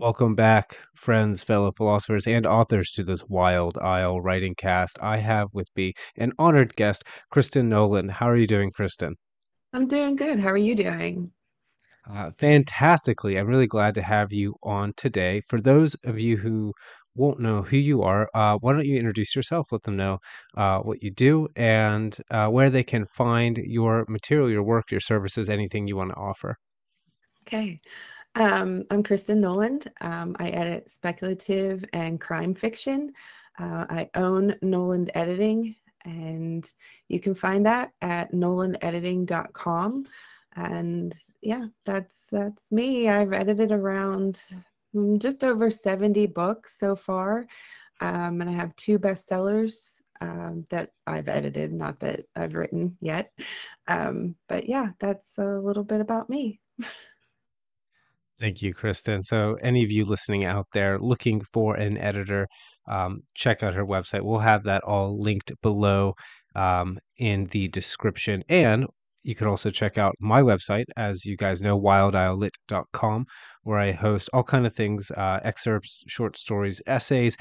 Welcome back, friends, fellow philosophers, and authors to this Wild Isle writing cast. I have with me an honored guest, Kristin Noland. How are you doing, Kristin? I'm doing good. How are you doing? Uh, fantastically. I'm really glad to have you on today. For those of you who won't know who you are, uh, why don't you introduce yourself? Let them know uh, what you do and uh, where they can find your material, your work, your services, anything you want to offer. Okay. Um, I'm Kristin Noland. Um, I edit speculative and crime fiction. Uh, I own Noland Editing, and you can find that at nolandediting.com. And yeah, that's that's me. I've edited around mm, just over 70 books so far, um, and I have two bestsellers um, that I've edited, not that I've written yet. Um, but yeah, that's a little bit about me. Thank you, Kristin. So, any of you listening out there looking for an editor, um, check out her website. We'll have that all linked below um, in the description. And you can also check out my website, as you guys know, wildislelit.com, where I host all kind of things, uh, excerpts, short stories, essays,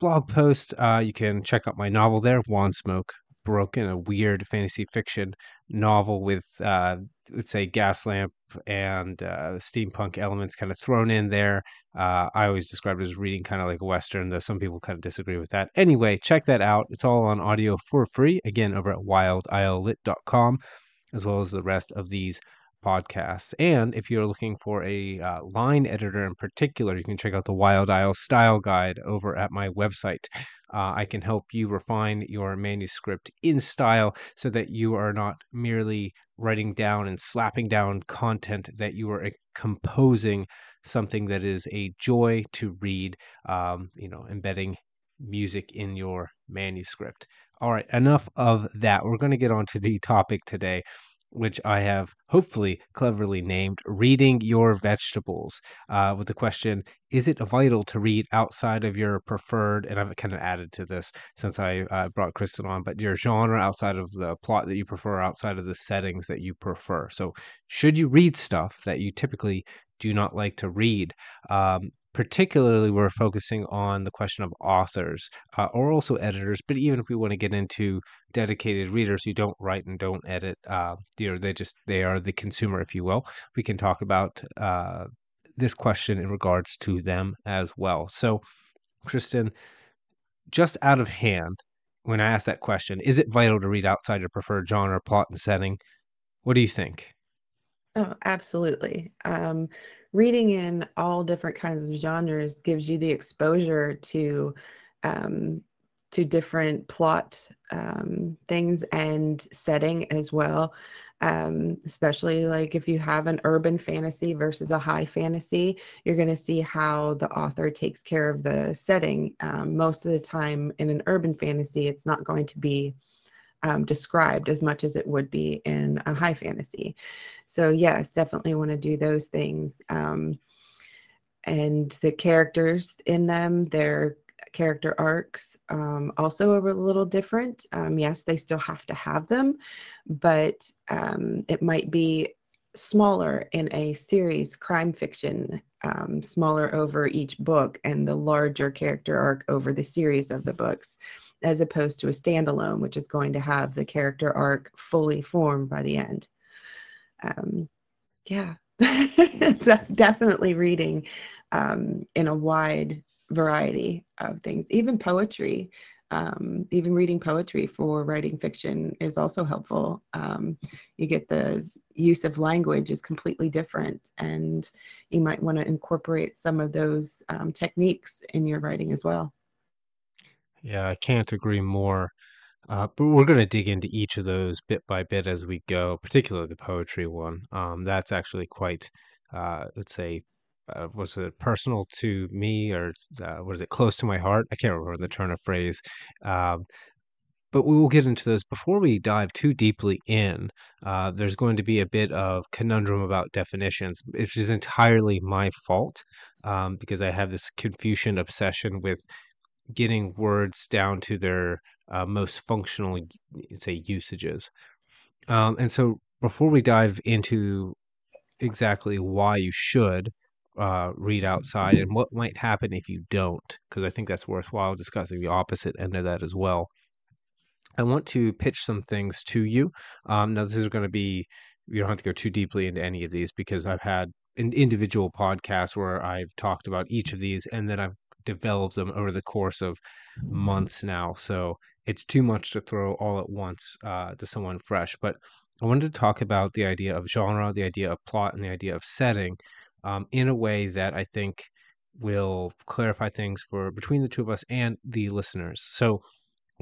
blog posts. Uh, you can check out my novel there, Wandsmoke Broken, a weird fantasy fiction novel with, uh, let's say, Gaslamp and uh, steampunk elements kind of thrown in there. Uh, I always describe it as reading kind of like a Western, though some people kind of disagree with that. Anyway, check that out. It's all on audio for free, again, over at wildislelit.com, as well as the rest of these podcasts. And if you're looking for a uh, line editor in particular, you can check out the Wild Isle Style Guide over at my website. Uh, I can help you refine your manuscript in style so that you are not merely writing down and slapping down content, that you are uh, composing something that is a joy to read, um, you know, embedding music in your manuscript. All right, enough of that. We're going to get on to the topic today which I have hopefully cleverly named Reading Your Vegetables, uh, with the question Is it vital to read outside of your preferred? And I've kind of added to this since I uh, brought Kristin on, but your genre outside of the plot that you prefer, outside of the settings that you prefer. So, should you read stuff that you typically do not like to read? Um, particularly we're focusing on the question of authors uh, or also editors but even if we want to get into dedicated readers who don't write and don't edit uh, they just they are the consumer if you will we can talk about uh, this question in regards to them as well. So kristin just out of hand when i ask that question is it vital to read outside your preferred genre plot and setting? What do you think? Oh, absolutely. Um, reading in all different kinds of genres gives you the exposure to um, to different plot um, things and setting as well. Um, especially like if you have an urban fantasy versus a high fantasy, you're going to see how the author takes care of the setting. Um, most of the time in an urban fantasy, it's not going to be um, described as much as it would be in a high fantasy. So, yes, definitely want to do those things. Um, and the characters in them, their character arcs um, also are a little different. Um, yes, they still have to have them, but um, it might be smaller in a series crime fiction um, smaller over each book and the larger character arc over the series of the books as opposed to a standalone, which is going to have the character arc fully formed by the end. Um, yeah, so definitely reading um, in a wide variety of things, even poetry. Um, even reading poetry for writing fiction is also helpful. Um, you get the use of language is completely different, and you might want to incorporate some of those um, techniques in your writing as well. Yeah, I can't agree more. Uh, but we're going to dig into each of those bit by bit as we go, particularly the poetry one. Um, that's actually quite, uh, let's say, uh, was it personal to me or uh, was it close to my heart? I can't remember the turn of phrase. Um, but we will get into those. Before we dive too deeply in, uh, there's going to be a bit of conundrum about definitions, which is entirely my fault um, because I have this Confucian obsession with getting words down to their uh, most functional, say, usages. Um, and so before we dive into exactly why you should uh, read outside and what might happen if you don't, because I think that's worthwhile discussing the opposite end of that as well. I want to pitch some things to you. Um, now, this is going to be, you don't have to go too deeply into any of these because I've had an individual podcast where I've talked about each of these and then I've developed them over the course of months now. So it's too much to throw all at once uh, to someone fresh. But I wanted to talk about the idea of genre, the idea of plot, and the idea of setting um, in a way that I think will clarify things for between the two of us and the listeners. So,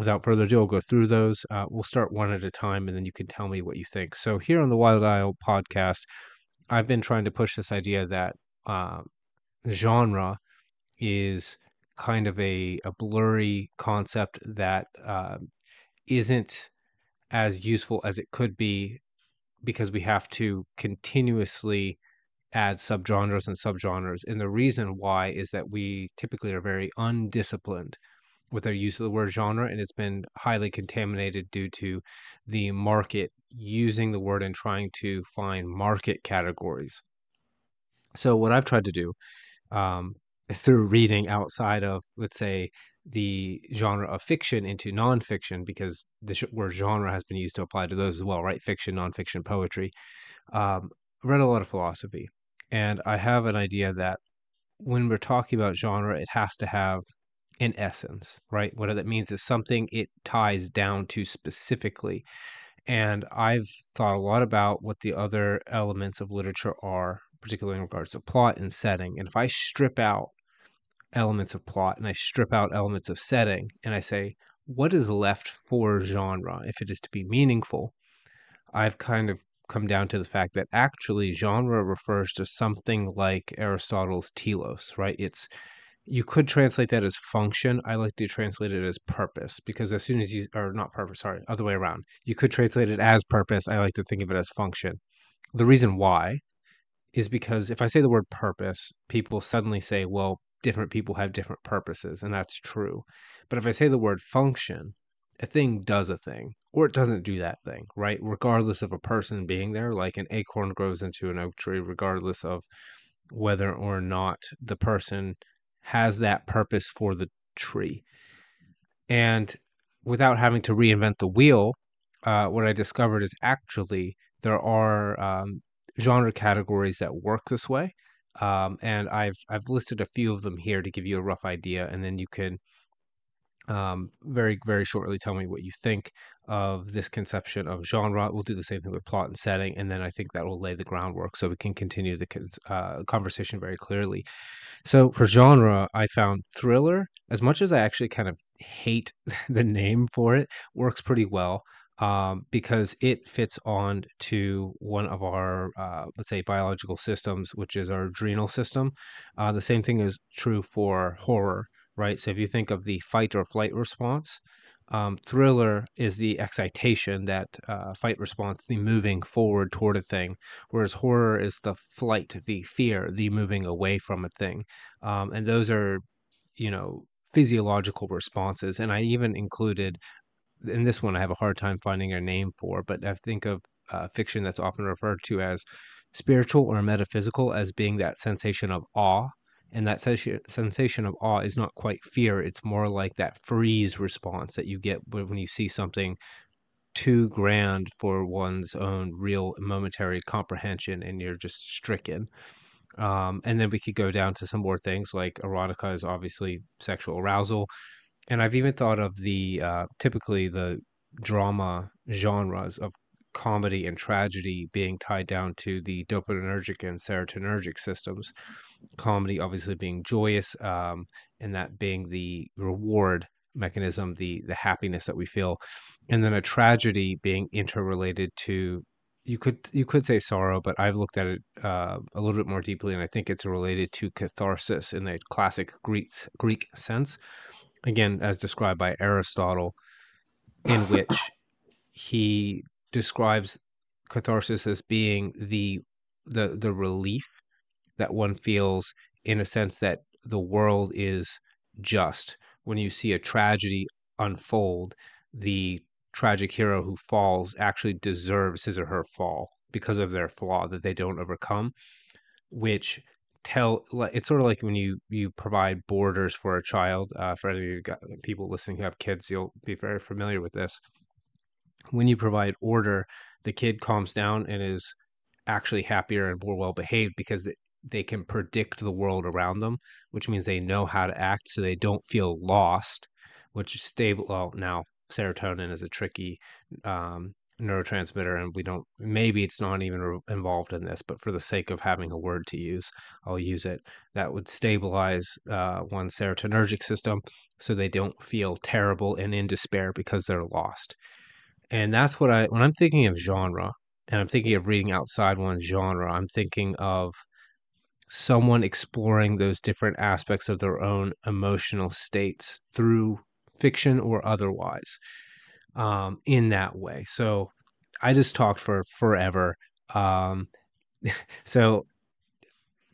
without further ado, I'll go through those. Uh, we'll start one at a time, and then you can tell me what you think. So, here on the Wild Isle podcast, I've been trying to push this idea that uh, genre is kind of a, a blurry concept that uh, not as useful as it could be because we have to continuously add subgenres and subgenres. And the reason why is that we typically are very undisciplined with our use of the word genre, and it's been highly contaminated due to the market using the word and trying to find market categories. So, what I've tried to do um, through reading outside of, let's say, the genre of fiction into nonfiction, because the word genre has been used to apply to those as well, right? Fiction, nonfiction, poetry. Um, read a lot of philosophy, and I have an idea that when we're talking about genre, it has to have an essence, right? What that means is something it ties down to specifically. And I've thought a lot about what the other elements of literature are, particularly in regards to plot and setting. And if I strip out elements of plot and I strip out elements of setting and I say, what is left for genre if it is to be meaningful? I've kind of come down to the fact that actually genre refers to something like Aristotle's telos, right? It's you could translate that as function. I like to translate it as purpose because as soon as you are not purpose, sorry, other way around. You could translate it as purpose. I like to think of it as function. The reason why is because if I say the word purpose, people suddenly say, well, different people have different purposes, and that's true. But if I say the word function, a thing does a thing or it doesn't do that thing, right? Regardless of a person being there, like an acorn grows into an oak tree, regardless of whether or not the person has that purpose for the tree. And without having to reinvent the wheel, uh, what I discovered is actually there are um, genre categories that work this way. Um, and I've I've listed a few of them here to give you a rough idea, and then you can um, very very shortly tell me what you think of this conception of genre. We'll do the same thing with plot and setting, and then I think that will lay the groundwork so we can continue the uh, conversation very clearly. So for genre, I found thriller. As much as I actually kind of hate the name for it, works pretty well um, because it fits on to one of our, uh, let's say, biological systems, which is our adrenal system. Uh, the same thing is true for horror, right? So if you think of the fight or flight response, um, thriller is the excitation, that uh, fight response, the moving forward toward a thing, whereas horror is the flight, the fear, the moving away from a thing. Um, and those are, you know, physiological responses. And I even included in this one I have a hard time finding a name for, but I think of uh, fiction that's often referred to as spiritual or metaphysical as being that sensation of awe. And that sensation of awe is not quite fear. It's more like that freeze response that you get when you see something too grand for one's own real momentary comprehension and you're just stricken. Um, and then we could go down to some more things like erotica is obviously sexual arousal and I've even thought of the uh, typically the drama genres of comedy and tragedy being tied down to the dopaminergic and serotonergic systems. Comedy, obviously, being joyous, um, and that being the reward mechanism, the the happiness that we feel, and then a tragedy being interrelated to. You could you could say sorrow, but I've looked at it uh, a little bit more deeply, and I think it's related to catharsis in the classic Greek Greek sense again, as described by Aristotle, in which he describes catharsis as being the the the relief that one feels in a sense that the world is just. When you see a tragedy unfold the tragic hero who falls actually deserves his or her fall because of their flaw that they don't overcome which tell it's sort of like when you you provide borders for a child. Uh, for any of you people listening who have kids you'll be very familiar with this when you provide order the kid calms down and is actually happier and more well behaved because they can predict the world around them which means they know how to act so they don't feel lost which is stable well now serotonin is a tricky um, neurotransmitter and we don't maybe it's not even re- involved in this but for the sake of having a word to use i'll use it. That would stabilize uh, one's serotonergic system so they don't feel terrible and in despair because they're lost and that's what i when i'm thinking of genre and i'm thinking of reading outside one's genre i'm thinking of someone exploring those different aspects of their own emotional states through fiction or otherwise um, in that way. So I just talked for forever. Um, so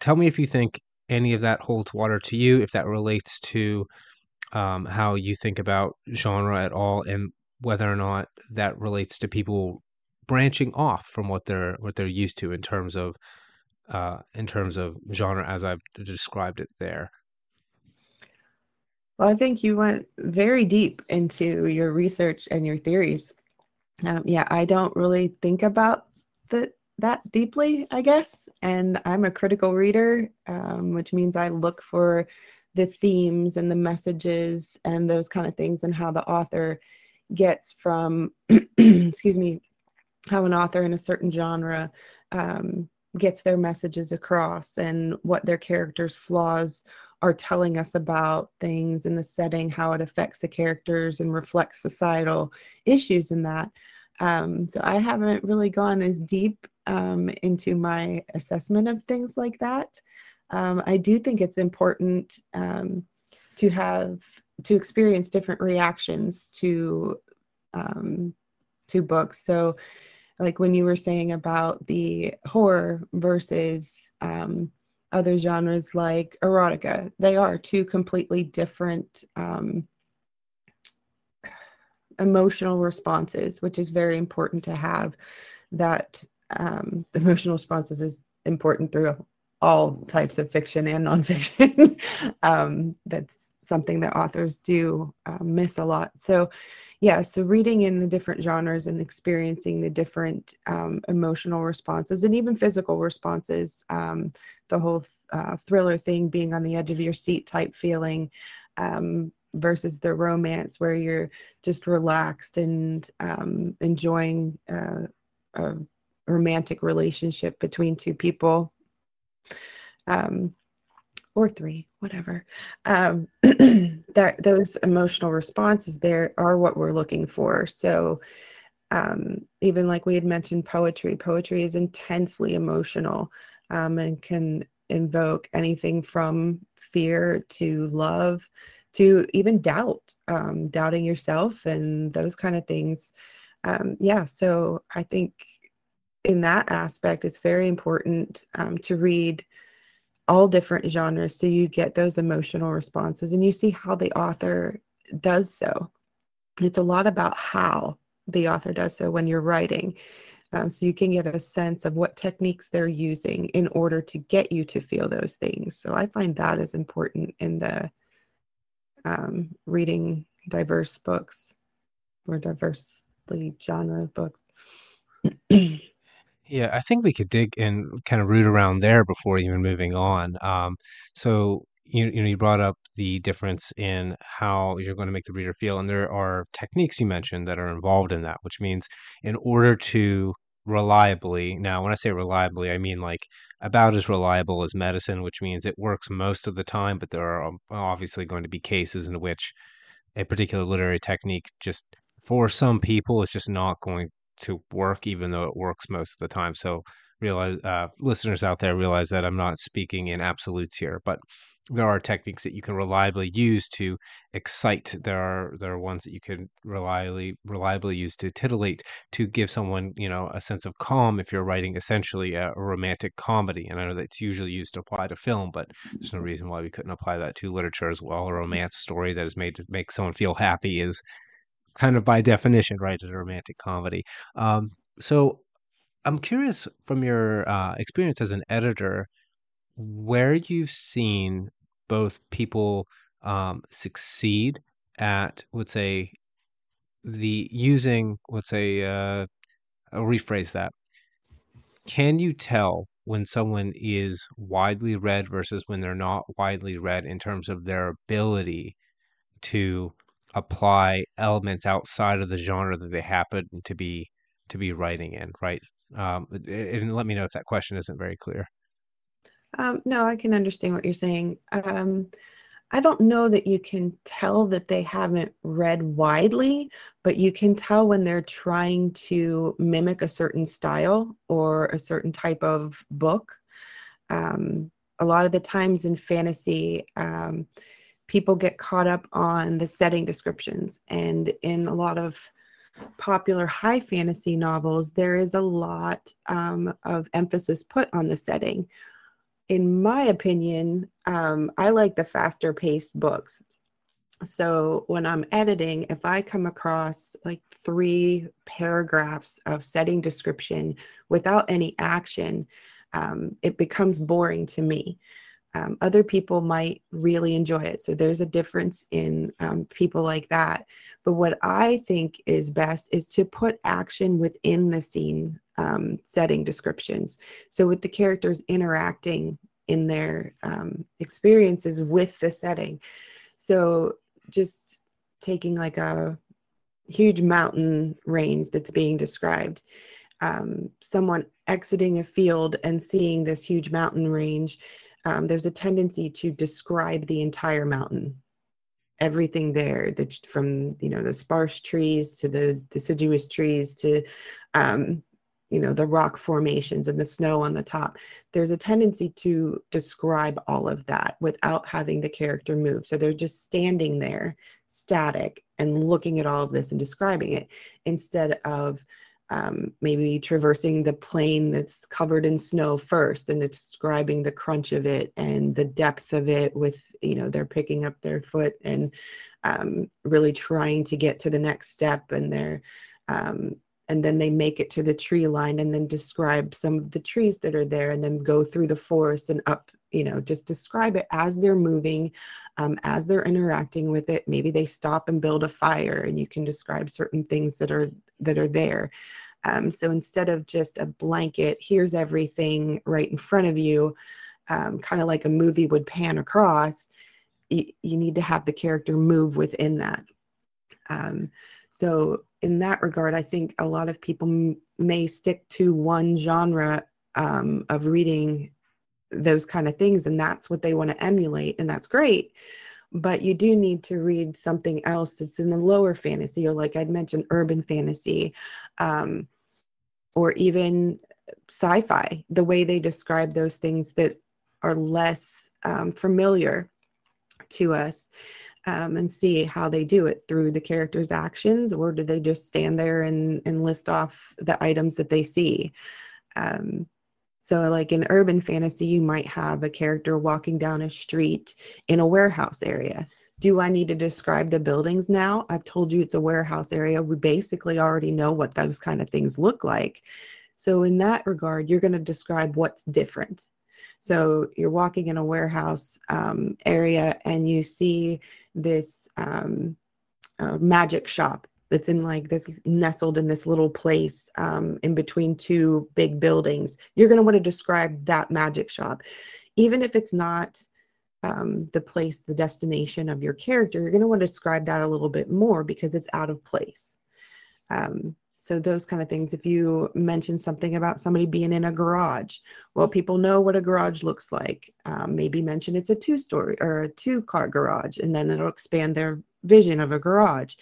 tell me if you think any of that holds water to you, if that relates to um, how you think about genre at all, and whether or not that relates to people branching off from what they're what they're used to in terms of uh, in terms of genre as I've described it there. Well, I think you went very deep into your research and your theories. Um, yeah, I don't really think about the, that deeply, I guess. And I'm a critical reader, um, which means I look for the themes and the messages and those kind of things and how the author gets from, excuse me, how an author in a certain genre um, gets their messages across and what their characters' flaws are telling us about things in the setting, how it affects the characters and reflects societal issues in that. Um, so I haven't really gone as deep um, into my assessment of things like that. Um, I do think it's important um, to have to experience different reactions to um, to books. So, like when you were saying about the horror versus um, other genres like erotica. They are two completely different um, emotional responses, which is very important to have. That um, emotional responses is important through all types of fiction and nonfiction. um, that's something that authors do uh, miss a lot. So, yeah, so reading in the different genres and experiencing the different um, emotional responses and even physical responses, um, the whole uh, thriller thing being on the edge of your seat type feeling. Um, versus the romance where you're just relaxed and um, enjoying uh, a romantic relationship between two people um, or three, whatever. Um, that those emotional responses there are what we're looking for. So um, even like we had mentioned, poetry. Poetry is intensely emotional um, and can invoke anything from fear to love to even doubt, um, doubting yourself and those kind of things. Um, yeah, so I think in that aspect, it's very important um, to read all different genres so you get those emotional responses and you see how the author does so. It's a lot about how the author does so when you're writing. Um, so you can get a sense of what techniques they're using in order to get you to feel those things. So I find that is important in the um, reading diverse books or diversely genre books. Yeah, I think we could dig and kind of root around there before even moving on. Um, so you you know you brought up the difference in how you're going to make the reader feel, and there are techniques you mentioned that are involved in that, which means in order to reliably, now when I say reliably, I mean like about as reliable as medicine, which means it works most of the time, but there are um, obviously going to be cases in which a particular literary technique just for some people is just not going to work, even though it works most of the time. So realize uh, listeners out there realize that I'm not speaking in absolutes here, but there are techniques that you can reliably use to excite. There are there are ones that you can reliably reliably use to titillate to give someone you know a sense of calm if you're writing essentially a, a romantic comedy. And I know that's usually used to apply to film, but there's no reason why we couldn't apply that to literature as well. A romance story that is made to make someone feel happy is kind of by definition, right, a romantic comedy. Um, so I'm curious from your uh, experience as an editor, where you've seen both people um, succeed at, let's say, the using, let's say, uh, I'll rephrase that. Can you tell when someone is widely read versus when they're not widely read in terms of their ability to apply elements outside of the genre that they happen to be to be writing in, right? Um, and let me know if that question isn't very clear. Um, no, I can understand what you're saying. Um, I don't know that you can tell that they haven't read widely, but you can tell when they're trying to mimic a certain style or a certain type of book. Um, a lot of the times in fantasy, um, people get caught up on the setting descriptions. And in a lot of popular high fantasy novels, there is a lot um, of emphasis put on the setting in my opinion, um, I like the faster paced books. So when I'm editing, if I come across like three paragraphs of setting description without any action, um, it becomes boring to me. Um, other people might really enjoy it. So there's a difference in um, people like that. But what I think is best is to put action within the scene um, setting descriptions. So with the characters interacting in their um, experiences with the setting. So just taking like a huge mountain range that's being described. Um, someone exiting a field and seeing this huge mountain range um, there's a tendency to describe the entire mountain. Everything there that from you know the sparse trees to the deciduous trees to um, you know the rock formations and the snow on the top. There's a tendency to describe all of that without having the character move. So they're just standing there static and looking at all of this and describing it instead of um, maybe traversing the plain that's covered in snow first and describing the crunch of it and the depth of it with you know they're picking up their foot and um, really trying to get to the next step and they're um, and then they make it to the tree line and then describe some of the trees that are there and then go through the forest and up you know just describe it as they're moving um, as they're interacting with it. Maybe they stop and build a fire and you can describe certain things that are that are there. Um, so instead of just a blanket here's everything right in front of you um, kind of like a movie would pan across you, you need to have the character move within that. Um, so in that regard i think a lot of people m- may stick to one genre um, of reading those kind of things and that's what they want to emulate and that's great. But you do need to read something else that's in the lower fantasy or like i'd mentioned urban fantasy um, or even sci-fi the way they describe those things that are less um, familiar to us um, and see how they do it through the character's actions or do they just stand there and, and list off the items that they see? Um, so, like in urban fantasy, you might have a character walking down a street in a warehouse area. Do I need to describe the buildings now? I've told you it's a warehouse area. We basically already know what those kind of things look like. So, in that regard, you're going to describe what's different. So, you're walking in a warehouse um, area and you see this um, uh, magic shop that's in like this nestled in this little place um, in between two big buildings. You're going to want to describe that magic shop. Even if it's not um, the place the destination of your character you're going to want to describe that a little bit more because it's out of place. Um, so those kind of things if you mention something about somebody being in a garage well people know what a garage looks like. Um, maybe mention it's a two story or a two car garage and then it'll expand their vision of a garage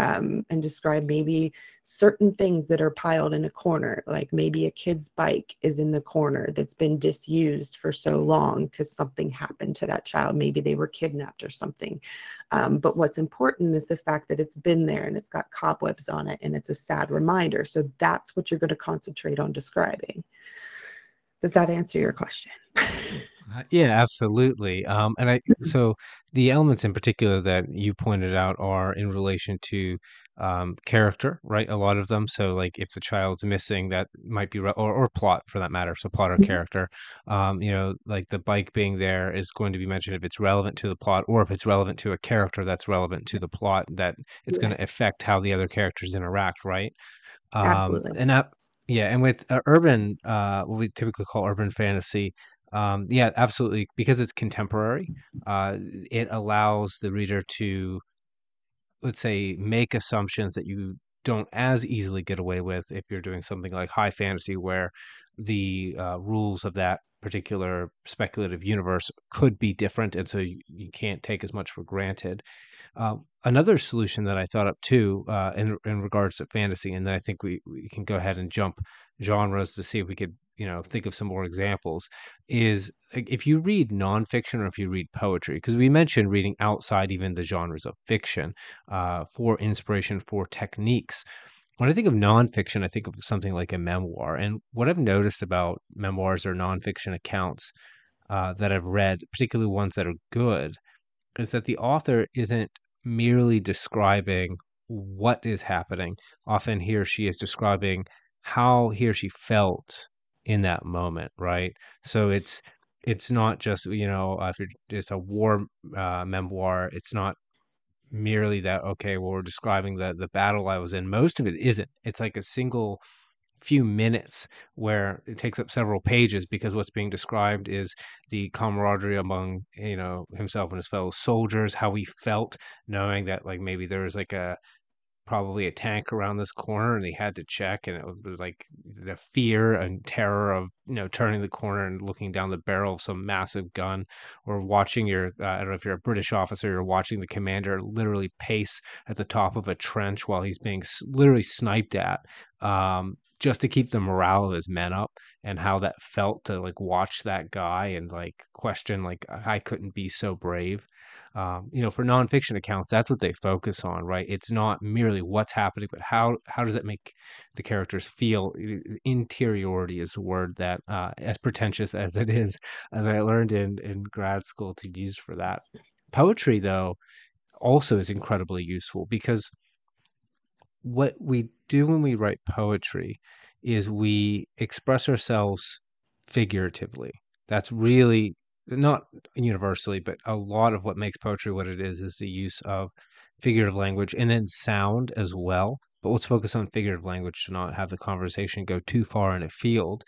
um, and describe maybe certain things that are piled in a corner, like maybe a kid's bike is in the corner that's been disused for so long because something happened to that child. Maybe they were kidnapped or something. Um, but what's important is the fact that it's been there and it's got cobwebs on it and it's a sad reminder. So that's what you're going to concentrate on describing. Does that answer your question? Uh, Yeah, absolutely. Um, and I so the elements in particular that you pointed out are in relation to um, character, right? A lot of them. So, like, if the child's missing, that might be re or or plot for that matter. So, plot or Mhm. character. Um, you know, like the bike being there is going to be mentioned if it's relevant to the plot, or if it's relevant to a character that's relevant to the plot, that it's going to affect how the other characters interact, right? Um, absolutely. and that, yeah, and with uh, urban, uh, what we typically call urban fantasy, um, yeah, absolutely, because it's contemporary, uh, it allows the reader to, let's say, make assumptions that you don't as easily get away with if you're doing something like high fantasy, where the uh, rules of that particular speculative universe could be different, and so you, you can't take as much for granted. Uh, another solution that I thought up too, uh, in in regards to fantasy, and then I think we we can go ahead and jump genres to see if we could, you know, think of some more examples, is if you read nonfiction or if you read poetry, because we mentioned reading outside even the genres of fiction, uh, for inspiration, for techniques. When I think of nonfiction, I think of something like a memoir. And what I've noticed about memoirs or nonfiction accounts uh, that I've read, particularly ones that are good, is that the author isn't merely describing what is happening. Often he or she is describing how he or she felt in that moment, right? So it's it's not just you know if it's a war uh, memoir, it's not merely that okay, well we're describing the the battle I was in. Most of it isn't. It's like a single few minutes where it takes up several pages because what's being described is the camaraderie among you know himself and his fellow soldiers how he felt knowing that like maybe there was like a probably a tank around this corner and he had to check and it was like the fear and terror of you know turning the corner and looking down the barrel of some massive gun or watching your uh, i don't know if you're a british officer you're watching the commander literally pace at the top of a trench while he's being literally sniped at um, just to keep the morale of his men up and how that felt to like watch that guy and like question like i couldn't be so brave um, you know, for nonfiction accounts, that's what they focus on, right? It's not merely what's happening, but how how does it make the characters feel? Interiority is a word that, uh, as pretentious as it is, that I learned in in grad school to use for that. Poetry, though, also is incredibly useful because what we do when we write poetry is we express ourselves figuratively. That's really not universally, but a lot of what makes poetry what it is is the use of figurative language and then sound as well. But let's focus on figurative language to not have the conversation go too far in a field.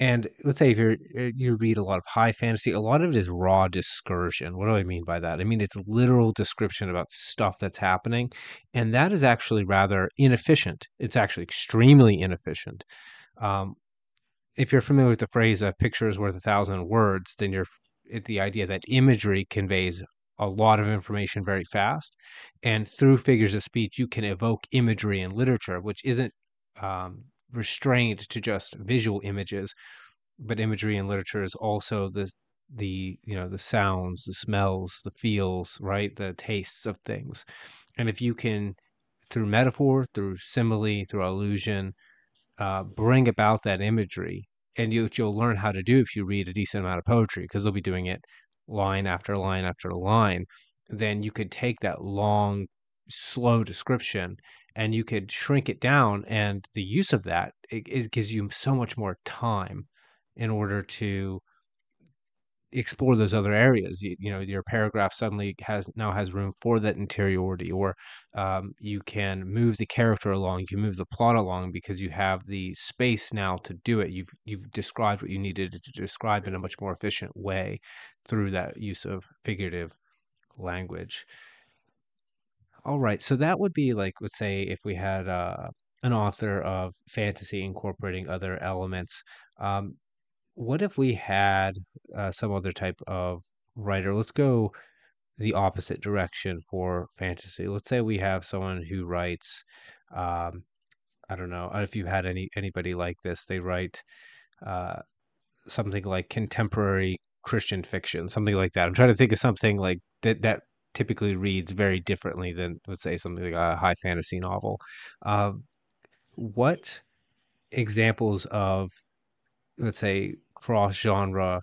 And let's say if you're uh, you read a lot of high fantasy, a lot of it is raw discursion. What do I mean by that? I mean it's literal description about stuff that's happening, and that is actually rather inefficient. It's actually extremely inefficient. Um, if you're familiar with the phrase "a picture is worth a thousand words," then you're the idea that imagery conveys a lot of information very fast, and through figures of speech, you can evoke imagery in literature, which isn't um, restrained to just visual images but imagery in literature is also the the you know the sounds the smells the feels right? The tastes of things. And if you can through metaphor through simile through allusion uh, bring about that imagery and you, you'll learn how to do if you read a decent amount of poetry because they'll be doing it line after line after line then you could take that long slow description and you could shrink it down and the use of that it, it gives you so much more time in order to explore those other areas. You, you know, your paragraph suddenly has now has room for that interiority, or um, you can move the character along, you can move the plot along because you have the space now to do it. You've you've described what you needed to describe in a much more efficient way through that use of figurative language. All right, so that would be like, let's say, if we had uh, an author of fantasy incorporating other elements. Um, what if we had uh, some other type of writer? Let's go the opposite direction for fantasy. Let's say we have someone who writes, um, I don't know if you've had any anybody like this. They write uh, something like contemporary Christian fiction, something like that. I'm trying to think of something like that that typically reads very differently than, let's say, something like a high fantasy novel. Uh, what examples of, let's say, cross genre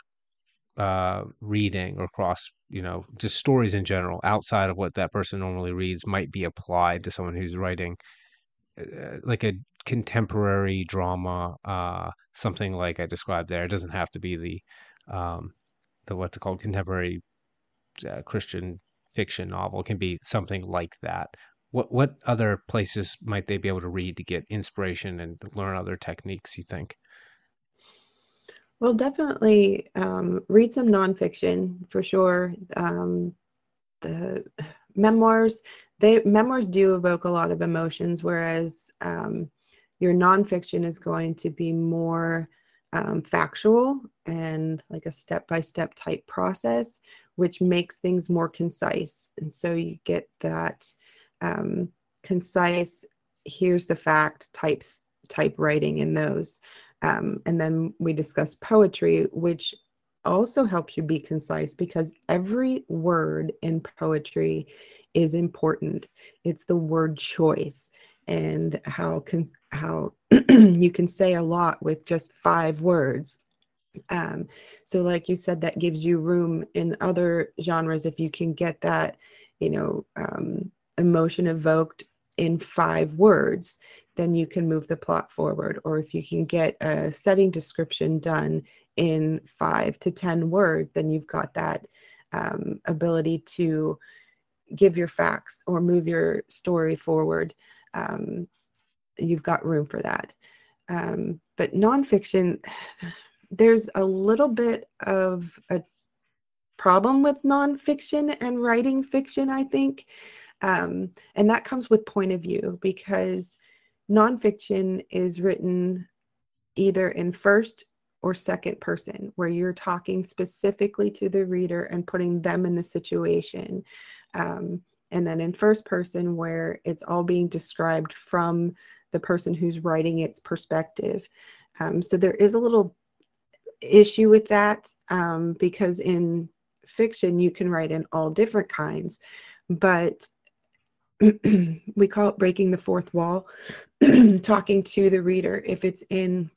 uh, reading or cross, you know, just stories in general outside of what that person normally reads might be applied to someone who's writing uh, like a contemporary drama, uh, something like I described there. It doesn't have to be the um, the what's it called contemporary uh, Christian fiction novel. Can be something like that. What what other places might they be able to read to get inspiration and learn other techniques? You think? Well, definitely um, read some nonfiction for sure. Um, the memoirs, they memoirs do evoke a lot of emotions, whereas um, your nonfiction is going to be more um, factual and like a step by step type process, which makes things more concise. And so you get that um, concise, here's the fact type type writing in those. Um, and then we discuss poetry, which also helps you be concise because every word in poetry is important. It's the word choice and how can how you can say a lot with just five words. Um, so, like you said, that gives you room in other genres if you can get that, you know, um, emotion evoked in five words, then you can move the plot forward. Or if you can get a setting description done in five to 10 words, then you've got that um, ability to give your facts or move your story forward. Um, you've got room for that. Um, but nonfiction, there's a little bit of a problem with nonfiction and writing fiction, I think. Um, and that comes with point of view because nonfiction is written either in first or second person, where you're talking specifically to the reader and putting them in the situation. Um, and then in first person, where it's all being described from the person who's writing its perspective. Um, so there is a little issue with that um, because in fiction, you can write in all different kinds, but we call it breaking the fourth wall, talking to the reader. If it's in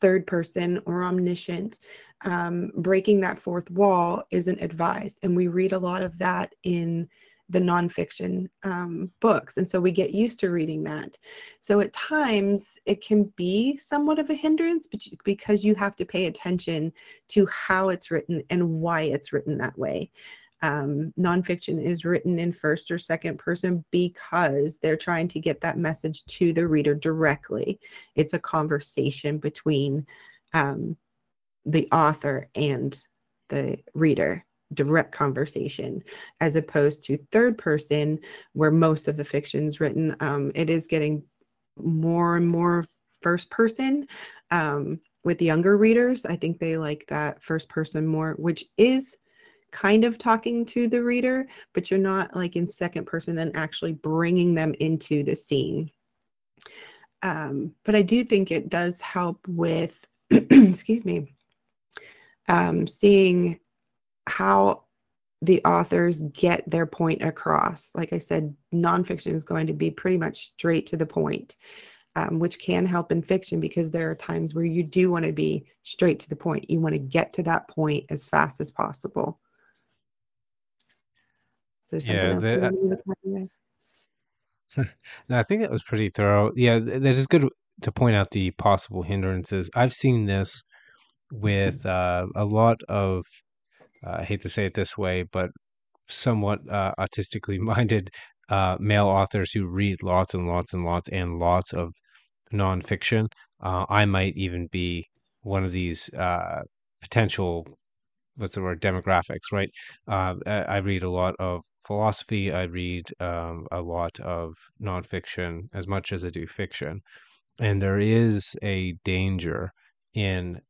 third person or omniscient, um, breaking that fourth wall isn't advised. And we read a lot of that in the nonfiction um, books. And so we get used to reading that. So at times it can be somewhat of a hindrance because you have to pay attention to how it's written and why it's written that way um, nonfiction is written in first or second person because they're trying to get that message to the reader directly. It's a conversation between um, the author and the reader, direct conversation, as opposed to third person, where most of the fiction is written. Um, it is getting more and more first person. Um, with younger readers, I think they like that first person more, which is kind of talking to the reader, but you're not like in second person and actually bringing them into the scene. Um, but I do think it does help with, excuse me, um, seeing how the authors get their point across. Like I said, nonfiction is going to be pretty much straight to the point, um, which can help in fiction because there are times where you do want to be straight to the point. You want to get to that point as fast as possible. Something Yeah, else the, no, I think that was pretty thorough. Yeah, that is good to point out the possible hindrances. I've seen this with uh, a lot of, uh, I hate to say it this way, but somewhat uh, artistically minded uh, male authors who read lots and lots and lots and lots of nonfiction. Uh, I might even be one of these potential what's the word demographics right uh, I read a lot of philosophy i read um, a lot of nonfiction as much as i do fiction and there is a danger in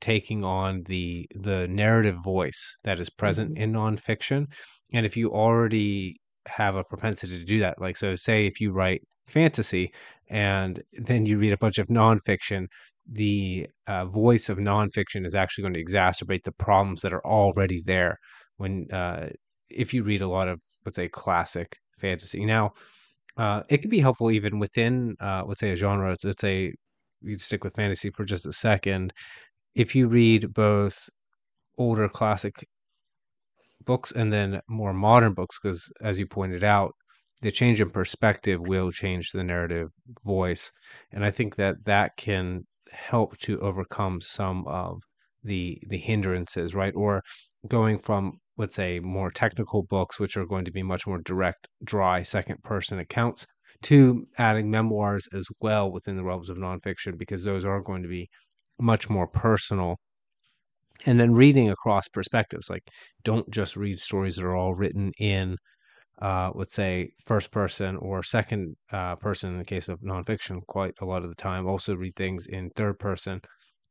taking on the the narrative voice that is present Mhm. in nonfiction. And if you already have a propensity to do that like so say if you write fantasy and then you read a bunch of nonfiction the uh, voice of nonfiction is actually going to exacerbate the problems that are already there when uh, if you read a lot of let's say classic fantasy. Now uh, it can be helpful even within uh, let's say a genre. Let's say you stick with fantasy for just a second if you read both older classic books and then more modern books because as you pointed out the change in perspective will change the narrative voice. And i think that that can help to overcome some of the the hindrances right? Or going from let's say more technical books which are going to be much more direct dry second person accounts to adding memoirs as well within the realms of nonfiction because those are going to be much more personal and then reading across perspectives like don't just read stories that are all written in uh, let's say first person or second uh, person in the case of nonfiction quite a lot of the time. Also read things in third person.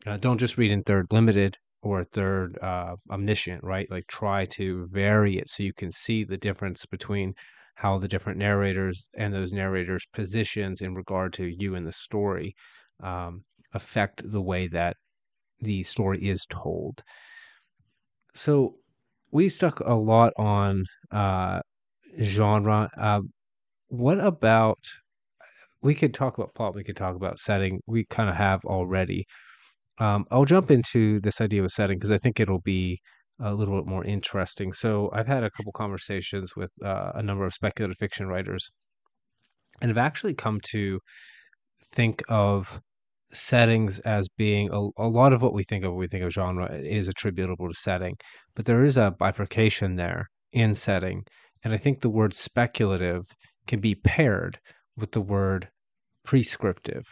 Uh, don't just read in third limited or third uh, omniscient right? Like try to vary it so you can see the difference between how the different narrators and those narrators positions in regard to you and the story. Um, affect the way that the story is told. So we stuck a lot on uh, genre. Uh, what about we could talk about plot, we could talk about setting. We kind of have already. Um, I'll jump into this idea of setting because I think it'll be a little bit more interesting. So I've had a couple conversations with uh, a number of speculative fiction writers, and have actually come to think of settings as being a, a lot of what we think of we think of genre is attributable to setting, but there is a bifurcation there in setting. And I think the word speculative can be paired with the word prescriptive.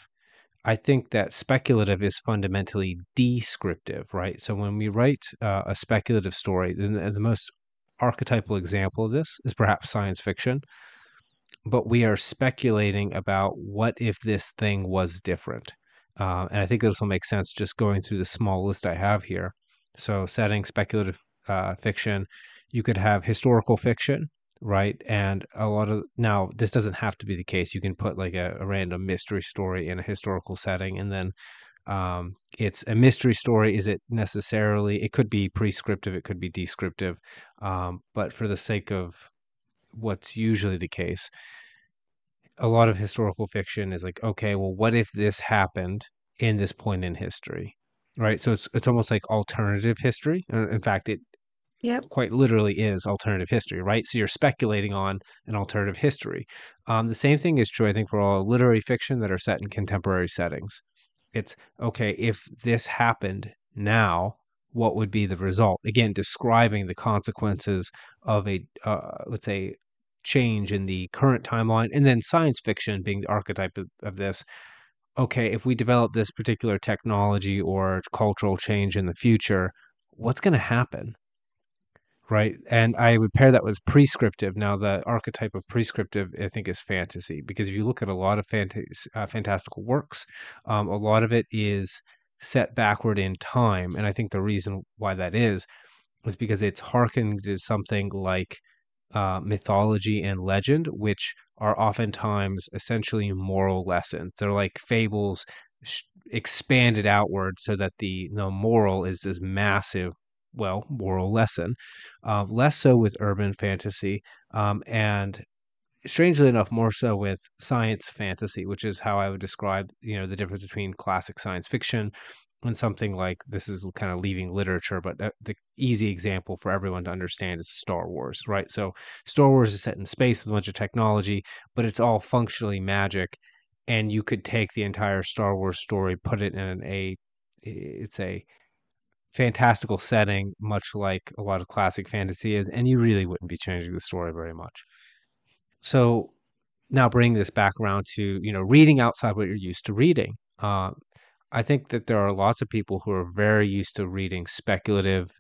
I think that speculative is fundamentally descriptive, right? So when we write uh, a speculative story, the, the most archetypal example of this is perhaps science fiction, but we are speculating about what if this thing was different. Uh, and I think this will make sense just going through the small list I have here. So, setting speculative uh, fiction, you could have historical fiction, right? And a lot of now, this doesn't have to be the case. You can put like a, a random mystery story in a historical setting, and then um, it's a mystery story. Is it necessarily? It could be prescriptive, it could be descriptive, um, but for the sake of what's usually the case, a lot of historical fiction is like, okay, well, what if this happened in this point in history, right? So it's it's almost like alternative history. In fact, it Yep. quite literally is alternative history, right? So you're speculating on an alternative history. Um, the same thing is true, I think, for all literary fiction that are set in contemporary settings. It's okay if this happened now, what would be the result? Again, describing the consequences of a uh, let's say change in the current timeline, and then science fiction being the archetype of, of this. Okay, if we develop this particular technology or cultural change in the future, what's going to happen? Right. And I would pair that with prescriptive. Now, the archetype of prescriptive, I think, is fantasy, because if you look at a lot of uh, fantastical works, um, a lot of it is set backward in time. And I think the reason why that is, is because it's harkening to something like uh, mythology and legend, which are oftentimes essentially moral lessons. They're like fables sh- expanded outward so that the, the moral is this massive, well, moral lesson. Uh, less so with urban fantasy, um, and strangely enough, more so with science fantasy, which is how I would describe, you know, the difference between classic science fiction and something like this is kind of leaving literature, but the easy example for everyone to understand is Star Wars, right? So Star Wars is set in space with a bunch of technology, but it's all functionally magic, and you could take the entire Star Wars story, put it in a it's a fantastical setting, much like a lot of classic fantasy is, and you really wouldn't be changing the story very much. So now bring this back around to you know reading outside what you're used to reading. Uh, I think that there are lots of people who are very used to reading speculative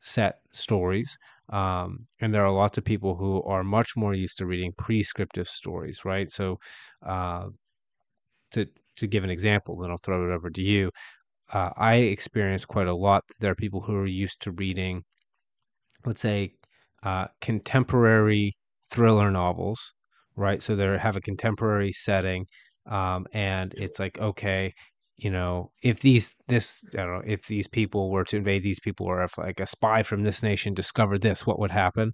set stories. Um, and there are lots of people who are much more used to reading prescriptive stories, right? So, uh, to to give an example, then I'll throw it over to you. Uh, I experience quite a lot. There are people who are used to reading, let's say, uh, contemporary thriller novels, right? So they have a contemporary setting, um, and it's like, okay, you know, if these this I don't know if these people were to invade these people, or if like a spy from this nation discovered this, what would happen?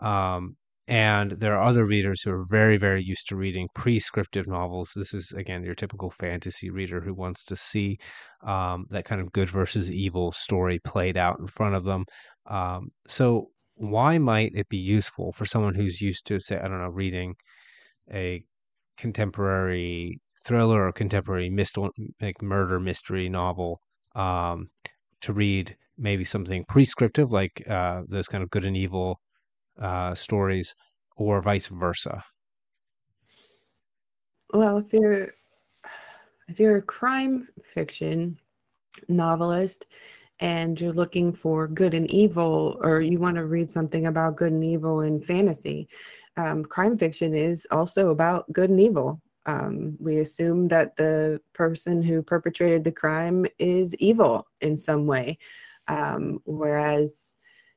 Um, and there are other readers who are very, very used to reading prescriptive novels. This is, again, your typical fantasy reader who wants to see um, that kind of good versus evil story played out in front of them. Um, so, why might it be useful for someone who's used to, say, I don't know, reading a contemporary thriller or contemporary myst- like murder mystery novel um, to read maybe something prescriptive like uh, those kind of good and evil uh, stories, or vice versa? Well, if you're if you're a crime fiction novelist and you're looking for good and evil, or you want to read something about good and evil in fantasy, um, crime fiction is also about good and evil. Um, we assume that the person who perpetrated the crime is evil in some way. Um, whereas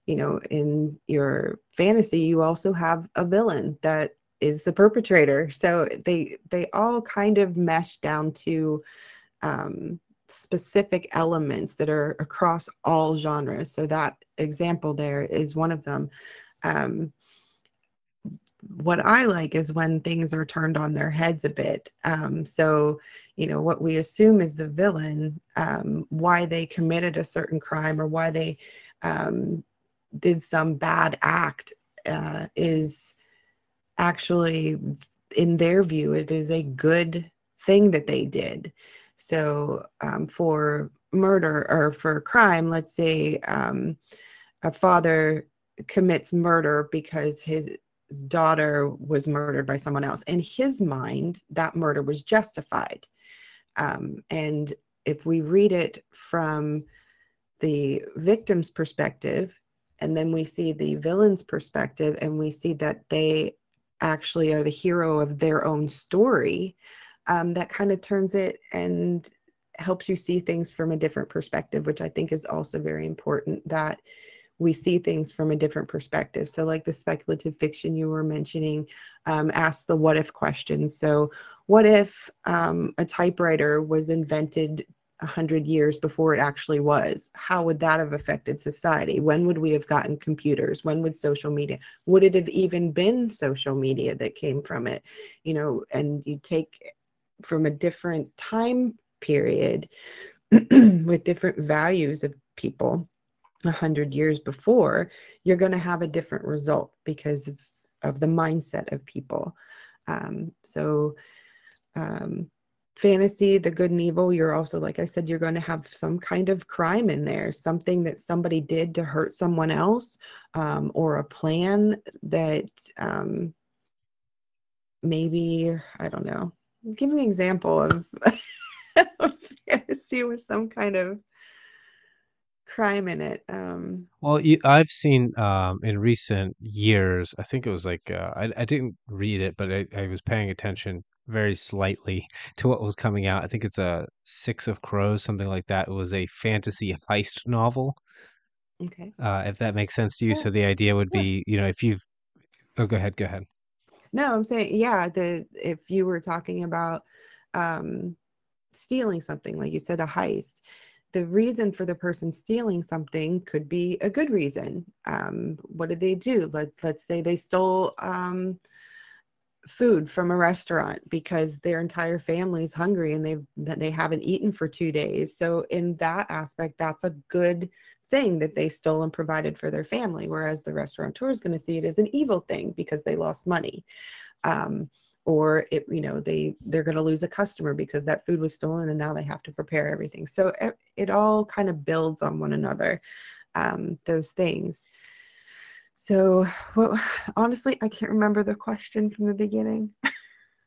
you know, in your fantasy, you also have a villain that is the perpetrator. So they they all kind of mesh down to um, specific elements that are across all genres. So that example there is one of them. Um, what I like is when things are turned on their heads a bit. Um, so, you know, what we assume is the villain, um, why they committed a certain crime or why they um, did some bad act uh, is actually in their view it is a good thing that they did so um, for murder or for crime let's say um, a father commits murder because his daughter was murdered by someone else. In his mind that murder was justified. Um, and if we read it from the victim's perspective and then we see the villain's perspective and we see that they actually are the hero of their own story um, that kind of turns it and helps you see things from a different perspective which i think is also very important that we see things from a different perspective. So like the speculative fiction you were mentioning um, asks the what if questions so what if um, a typewriter was invented 100 years before it actually was? How would that have affected society? When would we have gotten computers? When would social media would it have even been social media that came from it? You know and you take from a different time period with different values of people 100 years before you're going to have a different result because of, of the mindset of people um, so um, fantasy, the good and evil, you're also, like I said, you're going to have some kind of crime in there, something that somebody did to hurt someone else, um, or a plan that um, maybe, I don't know. Give an example of fantasy with some kind of crime in it. Um, well, you, I've seen um, in recent years, I think it was like, uh, I, I didn't read it, but I, I was paying attention very slightly to what was coming out. I think it's a Six of Crows, something like that. It was a fantasy heist novel. Okay. Uh, if that makes sense to you. Yeah. So the idea would be, you know, if you've, oh, go ahead, go ahead. No, I'm saying, yeah, the if you were talking about um, stealing something, like you said, a heist, the reason for the person stealing something could be a good reason. Um, what did they do? Let, let's say they stole um, food from a restaurant because their entire family is hungry and they've they haven't eaten for two days so in that aspect that's a good thing that they stole and provided for their family whereas the restaurateur is going to see it as an evil thing because they lost money um, or it you know they they're going to lose a customer because that food was stolen and now they have to prepare everything so it, it all kind of builds on one another um, those things so, well, honestly, I can't remember the question from the beginning.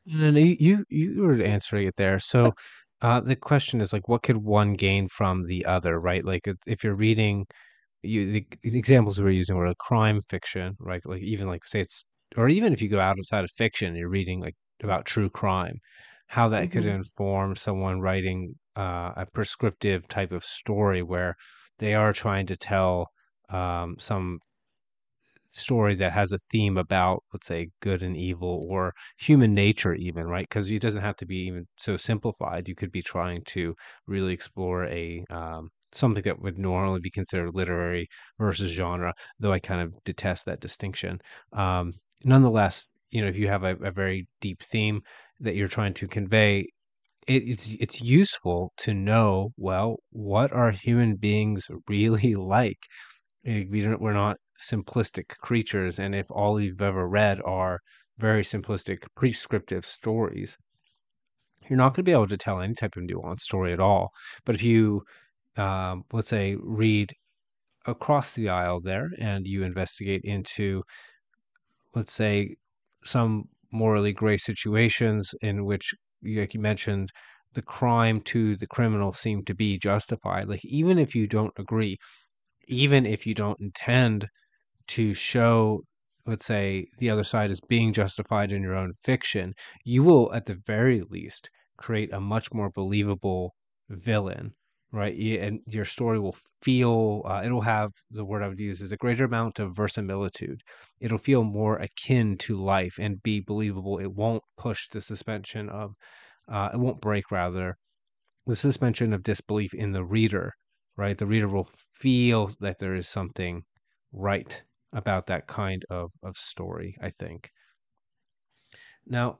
no, no, you you were answering it there. So, uh, the question is like, what could one gain from the other, right? Like, if you're reading, you the, examples we were using were crime fiction, right? Like, even like say it's, or even if you go outside of fiction, you're reading like about true crime, how that mm-hmm. could inform someone writing uh, a prescriptive type of story where they are trying to tell um, some story that has a theme about let's say good and evil or human nature even right? Because it doesn't have to be even so simplified. You could be trying to really explore a um, something that would normally be considered literary versus genre though i kind of detest that distinction. Um, nonetheless, you know, if you have a, a very deep theme that you're trying to convey, it, it's it's useful to know well what are human beings really like. Eh, We don't, we're not simplistic creatures, and if all you've ever read are very simplistic prescriptive stories, you're not going to be able to tell any type of nuanced story at all. But if you, um, let's say, read across the aisle there and you investigate into, let's say, some morally gray situations in which, like you mentioned, the crime to the criminal seem to be justified. Like, even if you don't agree, even if you don't intend to show let's say the other side is being justified in your own fiction you will at the very least create a much more believable villain right Y- and your story will feel uh, it'll have the word i would use is a greater amount of verisimilitude it'll feel more akin to life and be believable it won't push the suspension of uh, it won't break rather the suspension of disbelief in the reader, right? The reader will feel that there is something right about that kind of, of story, I think. Now,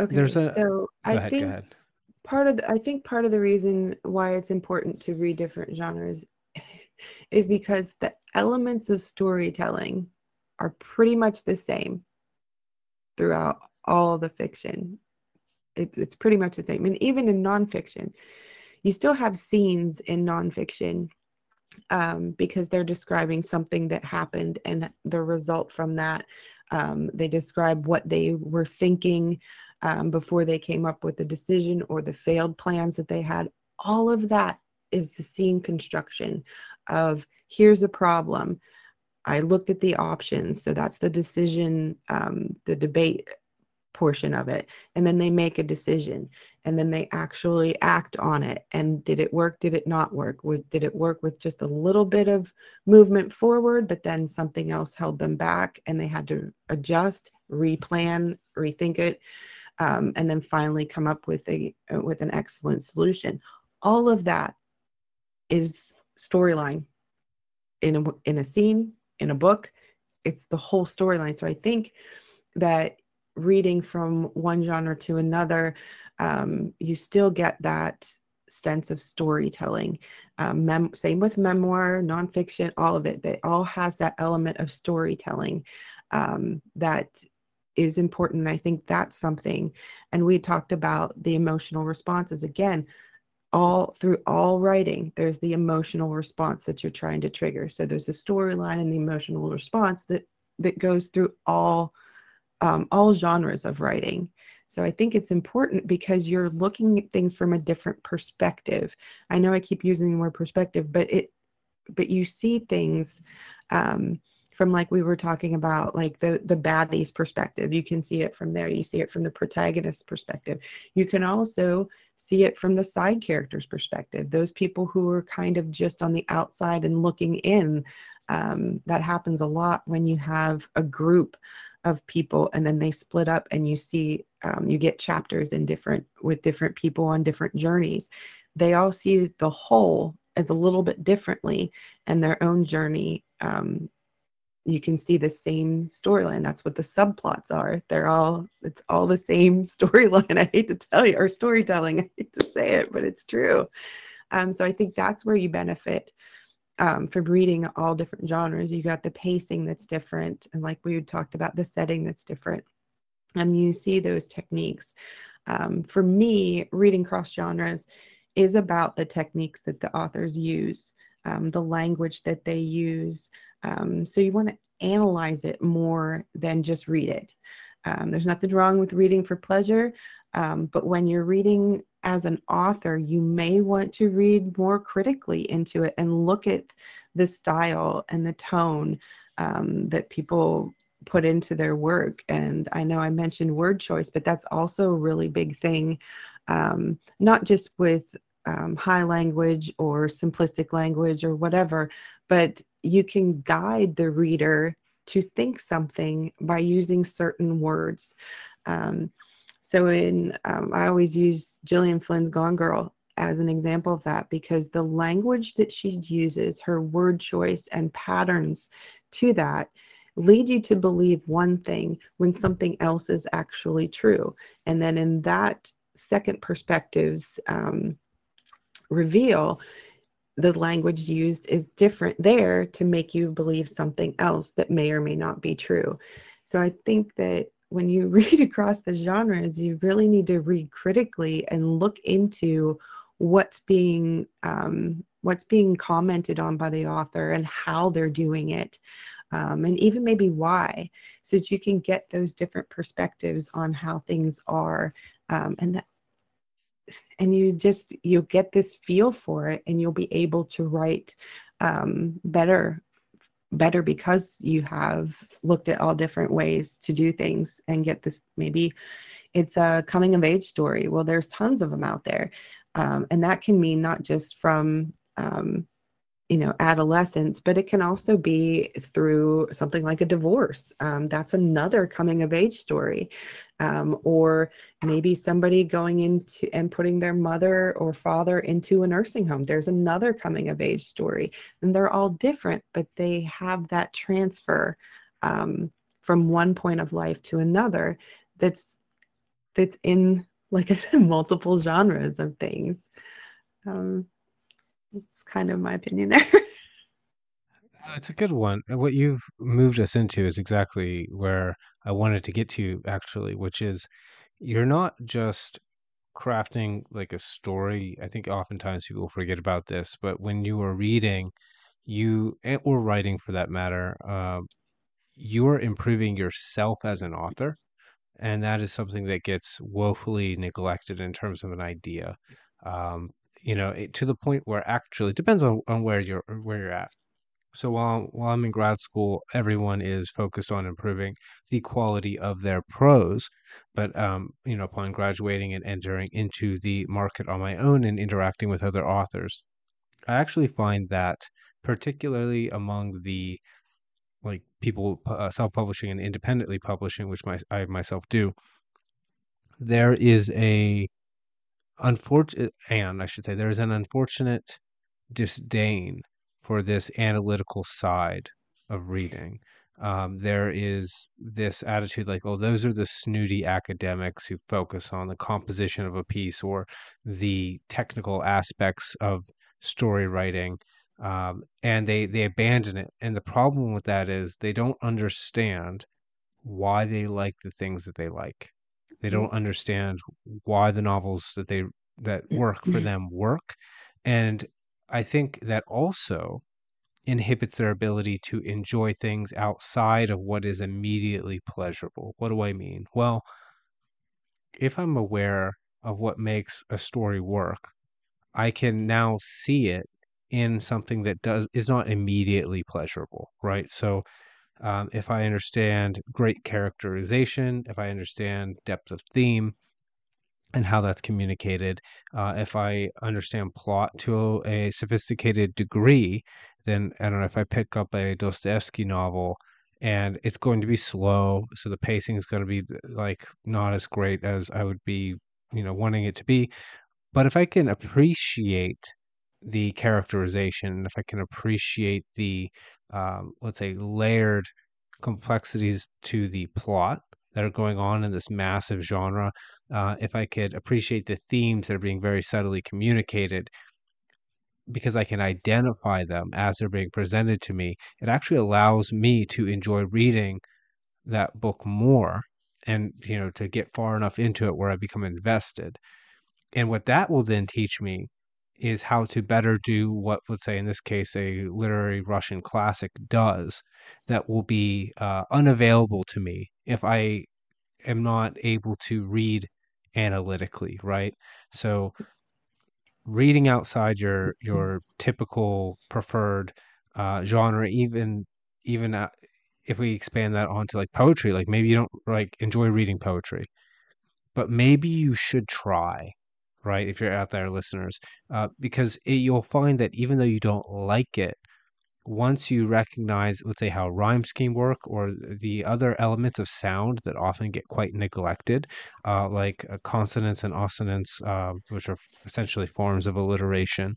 okay, there's a so go I ahead, go think ahead. Part of the, I think part of the reason why it's important to read different genres is because the elements of storytelling are pretty much the same throughout all the fiction. It's it's pretty much the same. And even in nonfiction, you still have scenes in nonfiction um, because they're describing something that happened and the result from that. Um, they describe what they were thinking um, before they came up with the decision or the failed plans that they had. All of that is the scene construction of here's a problem. I looked at the options. So that's the decision, um, the debate portion of it and then they make a decision and then they actually act on it and did it work did it not work was did it work with just a little bit of movement forward but then something else held them back and they had to adjust replan rethink it um, and then finally come up with a with an excellent solution all of that is storyline in a in a scene in a book it's the whole storyline so i think that reading from one genre to another, um, you still get that sense of storytelling. Um, mem- same with memoir, nonfiction, all of it. They all has that element of storytelling um, that is important. I think that's something. And we talked about the emotional responses again. All through all writing, there's the emotional response that you're trying to trigger. So there's a storyline and the emotional response that that goes through all um, all genres of writing. So I think it's important because you're looking at things from a different perspective. I know I keep using the word perspective, but it, but you see things um, from like we were talking about, like the the baddie's perspective. You can see it from there. You see it from the protagonist's perspective. You can also see it from the side character's perspective. Those people who are kind of just on the outside and looking in. Um, that happens a lot when you have a group of people and then they split up and you see um, you get chapters in different with different people on different journeys they all see the whole as a little bit differently and their own journey um, you can see the same storyline that's what the subplots are they're all it's all the same storyline i hate to tell you or storytelling i hate to say it but it's true um, so i think that's where you benefit um, from reading all different genres. You got the pacing that's different, and like we talked about, the setting that's different. And you see those techniques. Um, for me, reading cross genres is about the techniques that the authors use, um, the language that they use. Um, so you want to analyze it more than just read it. Um, there's nothing wrong with reading for pleasure, um, but when you're reading as an author, you may want to read more critically into it and look at the style and the tone um, that people put into their work. And I know I mentioned word choice, but that's also a really big thing, um, not just with um, high language or simplistic language or whatever, but you can guide the reader to think something by using certain words. Um, so in um, I always use Gillian Flynn's Gone Girl as an example of that because the language that she uses, her word choice and patterns to that lead you to believe one thing when something else is actually true. And then in that second perspective's um, reveal, the language used is different there to make you believe something else that may or may not be true. So I think that when you read across the genres, you really need to read critically and look into what's being um, what's being commented on by the author and how they're doing it um, and even maybe why so that you can get those different perspectives on how things are um, and that and you just you'll get this feel for it and you'll be able to write um, better better because you have looked at all different ways to do things and get this maybe it's a coming of age story. Well there's tons of them out there. Um, and that can mean not just from um, you know adolescence but it can also be through something like a divorce um, that's another coming of age story um, or maybe somebody going into and putting their mother or father into a nursing home. There's another coming of age story and they're all different but they have that transfer um, from one point of life to another that's that's in like i said multiple genres of things. Um, it's kind of my opinion there. Uh, It's a good one. What you've moved us into is exactly where I wanted to get to, actually, which is you're not just crafting like a story. I think oftentimes people forget about this, but when you are reading, you, or writing for that matter, uh, you're improving yourself as an author. And that is something that gets woefully neglected in terms of an idea. Um, you know, it, to the point where actually depends on, on where you're where you're at so while while I'm in grad school, everyone is focused on improving the quality of their prose. But um, you know, upon graduating and entering into the market on my own and interacting with other authors, I actually find that particularly among the like people uh, self-publishing and independently publishing, which my I myself do, there is a unfortunate and I should say there is an unfortunate disdain for this analytical side of reading. Um, there is this attitude like, oh, those are the snooty academics who focus on the composition of a piece or the technical aspects of story writing. Um, and they, they abandon it. And the problem with that is they don't understand why they like the things that they like. They don't understand why the novels that they that work for them work. And I think that also inhibits their ability to enjoy things outside of what is immediately pleasurable. What do I mean? Well, if I'm aware of what makes a story work, I can now see it in something that does is not immediately pleasurable, right? So um, if I understand great characterization, if I understand depth of theme, and how that's communicated. Uh, if I understand plot to a sophisticated degree, then I don't know if I pick up a Dostoevsky novel and it's going to be slow, so the pacing is going to be like not as great as I would be, you know, wanting it to be. But if I can appreciate the characterization, if I can appreciate the, um, let's say, layered complexities to the plot that are going on in this massive genre, uh, if I could appreciate the themes that are being very subtly communicated, because I can identify them as they're being presented to me, it actually allows me to enjoy reading that book more and you know to get far enough into it where I become invested. And what that will then teach me is how to better do what, let's say in this case, a literary Russian classic does that will be uh, unavailable to me if I am not able to read analytically, right? So reading outside your your typical preferred uh, genre, even even uh, if we expand that onto like poetry, like maybe you don't like enjoy reading poetry, but maybe you should try, right? If you're out there, listeners, uh, because it, you'll find that even though you don't like it, once you recognize, let's say, how rhyme scheme work or the other elements of sound that often get quite neglected, uh, like uh, consonance and assonance, uh, which are essentially forms of alliteration,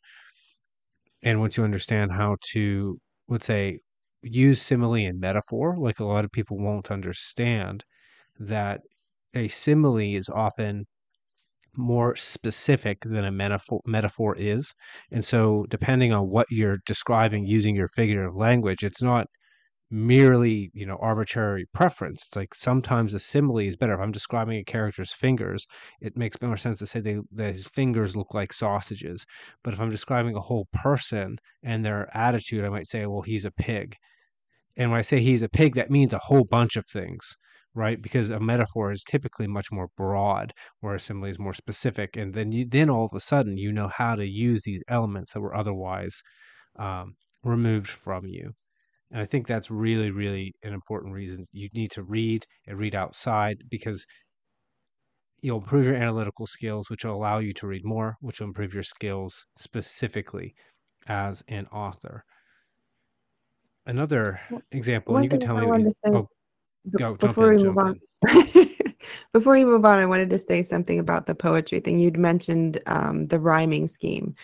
and once you understand how to, let's say, use simile and metaphor, like a lot of people won't understand that a simile is often more specific than a metaphor metaphor is. And so depending on what you're describing using your figurative language, it's not merely, you know, arbitrary preference. It's like sometimes a simile is better. If I'm describing a character's fingers, it makes more sense to say they his fingers look like sausages. But if I'm describing a whole person and their attitude, I might say, well, he's a pig. And when I say he's a pig, that means a whole bunch of things, right? Because a metaphor is typically much more broad, where a simile is more specific. And then you, then all of a sudden you know how to use these elements that were otherwise um, removed from you. And I think that's really, really an important reason. You need to read and read outside because you'll improve your analytical skills, which will allow you to read more, which will improve your skills specifically as an author another example, and One you can tell I me. wanted to say Oh, go before in, we move on, before we move on, I wanted to say something about the poetry thing. You'd mentioned um, the rhyming scheme,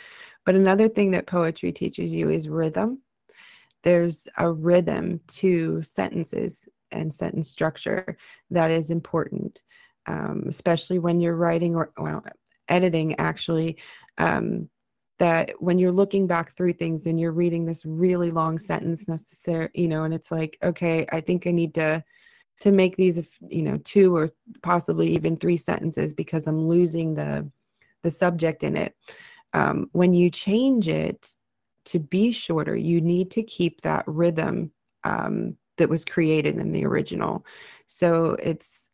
but another thing that poetry teaches you is rhythm. There's a rhythm to sentences and sentence structure that is important, um, especially when you're writing or well, editing actually. Um, that when you're looking back through things and you're reading this really long sentence necessary you know and it's like okay i think i need to to make these you know two or possibly even three sentences because i'm losing the the subject in it um, when you change it to be shorter you need to keep that rhythm um, that was created in the original so it's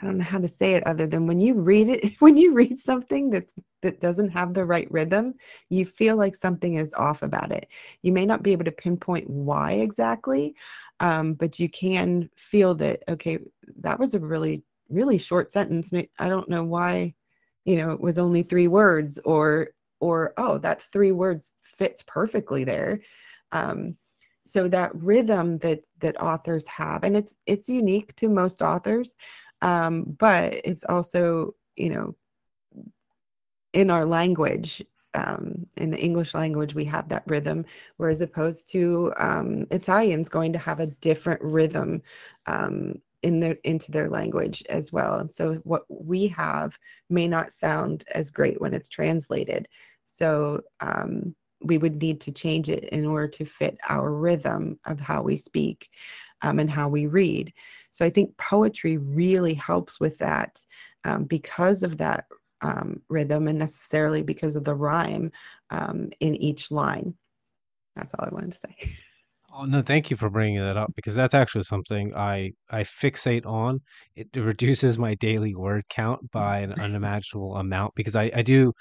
I don't know how to say it other than when you read it, when you read something that's that doesn't have the right rhythm, you feel like something is off about it. You may not be able to pinpoint why exactly, um, but you can feel that, okay, that was a really, really short sentence. I don't know why, you know, it was only three words or or oh, that three words fits perfectly there. Um, so that rhythm that that authors have and it's it's unique to most authors um, but it's also you know in our language um, in the english language we have that rhythm whereas opposed to um, italians going to have a different rhythm um, in their into their language as well and so what we have may not sound as great when it's translated so um, we would need to change it in order to fit our rhythm of how we speak um, and how we read. So I think poetry really helps with that um, because of that um, rhythm and necessarily because of the rhyme um, in each line. That's all I wanted to say. Oh no, thank you for bringing that up because that's actually something I I fixate on. It reduces my daily word count by an unimaginable amount because I I do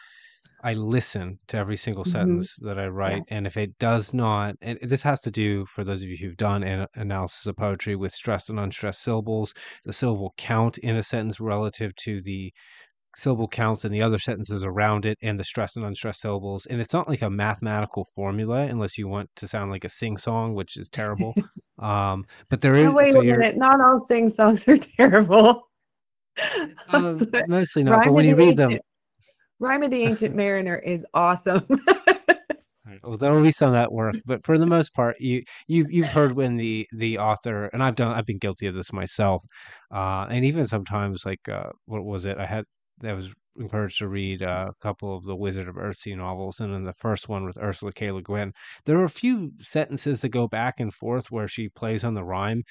I listen to every single hmm sentence that I Yeah. write, and if it does not, and this has to do for those of you who've done an analysis of poetry with stressed and unstressed syllables, the syllable count in a sentence relative to the syllable counts in the other sentences around it and the stressed and unstressed syllables. And it's not like a mathematical formula unless you want to sound like a sing song, which is terrible. Um, but there is. Is wait so a minute. Not all sing songs are terrible. uh, mostly not, but when you read them, Ancient Rime of the Ancient Mariner is awesome. well, there will be some that work, but for the most part, you you've you've heard when the the author and I've done I've been guilty of this myself, uh, and even sometimes like uh, what was it I had I was encouraged to read uh, a couple of the Wizard of Earthsea novels, and in the first one with Ursula K. Le Guin, there are a few sentences that go back and forth where she plays on the rhyme,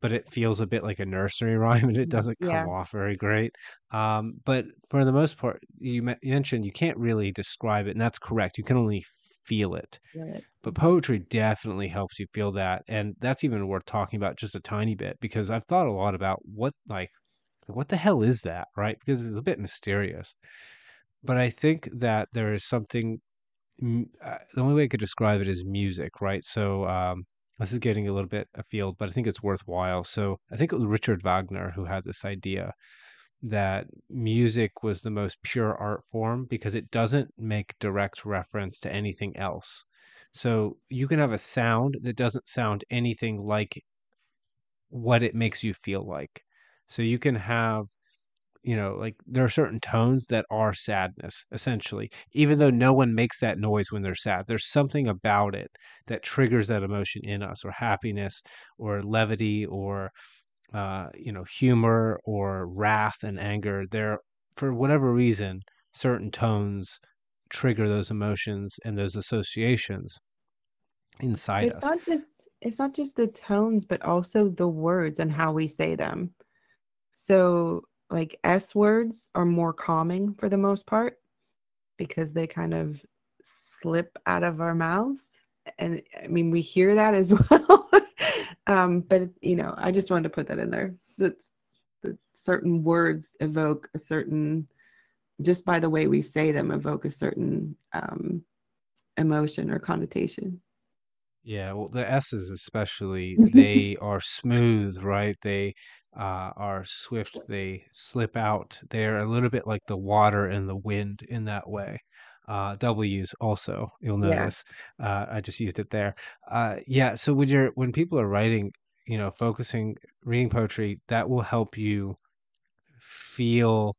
but it feels a bit like a nursery rhyme and it doesn't come yeah. off very great. Um, but for the most part, you, mentioned you can't really describe it, and that's correct. You can only feel it. Good. But poetry definitely helps you feel that. And that's even worth talking about just a tiny bit because I've thought a lot about what, like, what the hell is that, right? Because it's a bit mysterious. But I think that there is something, uh, the only way I could describe it is music, right? So, um, this is getting a little bit afield, but I think it's worthwhile. So, I think it was Richard Wagner who had this idea that music was the most pure art form because it doesn't make direct reference to anything else. So you can have a sound that doesn't sound anything like what it makes you feel like. So you can have you know, like there are certain tones that are sadness, essentially, even though no one makes that noise when they're sad. There's something about it that triggers that emotion in us, or happiness, or levity, or uh, you know, humor, or wrath and anger. There, for whatever reason, certain tones trigger those emotions and those associations inside It's us. not just it's not just the tones, but also the words and how we say them. So, like S words are more calming for the most part because they kind of slip out of our mouths. And I mean, we hear that as well. um, but, you know, I just wanted to put that in there. That, that certain words evoke a certain, just by the way we say them, evoke a certain um, emotion or connotation. Yeah, well, the S's especially, they are smooth, right? They uh, are swift. They slip out. They're a little bit like the water and the wind in that way. Uh, W's also, you'll yeah. notice. Uh, I just used it there. Uh, yeah, so when you're when people are writing, you know, focusing, reading poetry, that will help you feel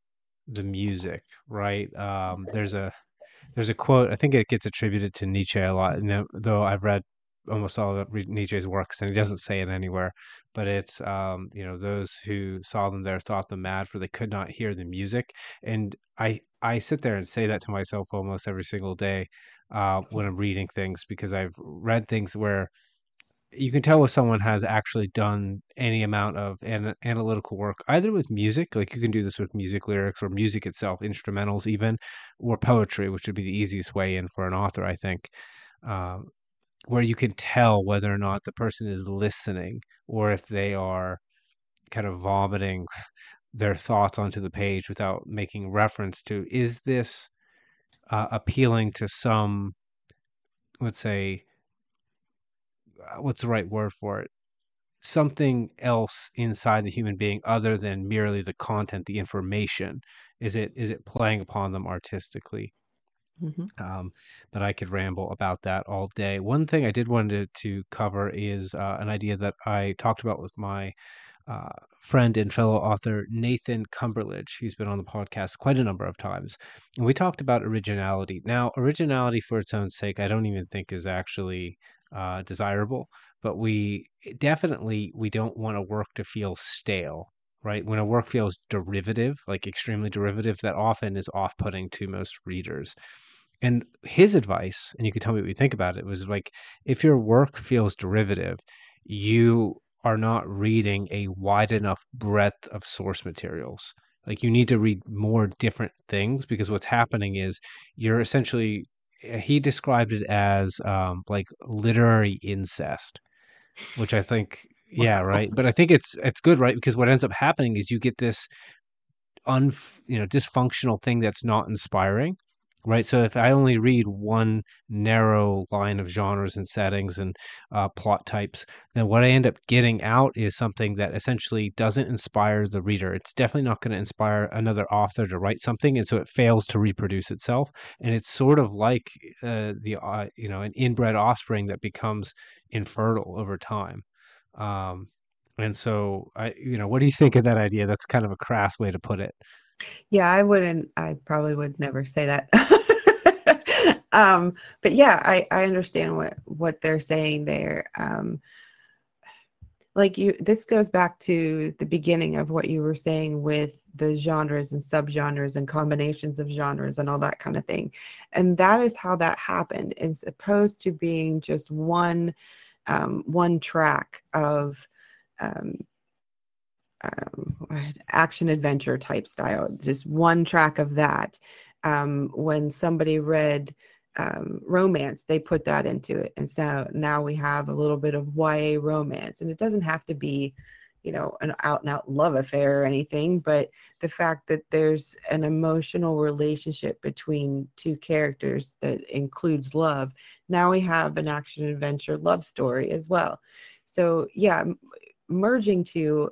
the music, right? Um, there's a there's a quote. I think it gets attributed to Nietzsche a lot. You know, though I've read almost all of Nietzsche's works, and he doesn't say it anywhere. But it's um, you know those who saw them there thought them mad, for they could not hear the music. And I I sit there and say that to myself almost every single day uh, when I'm reading things because I've read things where you can tell if someone has actually done any amount of an- analytical work, either with music, like you can do this with music lyrics or music itself, instrumentals even, or poetry, which would be the easiest way in for an author, I think, um, where you can tell whether or not the person is listening or if they are kind of vomiting their thoughts onto the page without making reference to is this uh, appealing to some, let's say, uh, what's the right word for it? something else inside the human being other than merely the content, the information? Is it is it playing upon them artistically? Mm-hmm. Um, but I could ramble about that all day. One thing I did want to, to cover is uh, an idea that I talked about with my uh, friend and fellow author Nathan Cumberledge. He's been on the podcast quite a number of times. And we talked about originality. Now, originality for its own sake, I don't even think is actually uh, desirable, but we definitely we don't want a work to feel stale. Right. When a work feels derivative, like extremely derivative, that often is off putting to most readers. And his advice, and you can tell me what you think about it, was like if your work feels derivative, you are not reading a wide enough breadth of source materials. Like you need to read more different things because what's happening is you're essentially eh, he described it as um, like literary incest, which I think yeah right. But I think it's it's good right because what ends up happening is you get this un you know dysfunctional thing that's not inspiring right so if i only read one narrow line of genres and settings and uh, plot types then what i end up getting out is something that essentially doesn't inspire the reader it's definitely not going to inspire another author to write something and so it fails to reproduce itself and it's sort of like uh, the uh, you know an inbred offspring that becomes infertile over time um, and so I, you know, what do you think of that idea? That's kind of a crass way to put it. Yeah, I wouldn't, I probably would never say that. um, but yeah, I, I understand what, what they're saying there. Um, like you, this goes back to the beginning of what you were saying with the genres and subgenres and combinations of genres and all that kind of thing. And that is how that happened, as opposed to being just one, um, one track of, um, um, action adventure type style, just one track of that. Um, when somebody read um, romance, they put that into it. And so now we have a little bit of YA romance. And it doesn't have to be, you know, an out and out love affair or anything, but the fact that there's an emotional relationship between two characters that includes love. Now we have an action adventure love story as well. So, yeah, merging to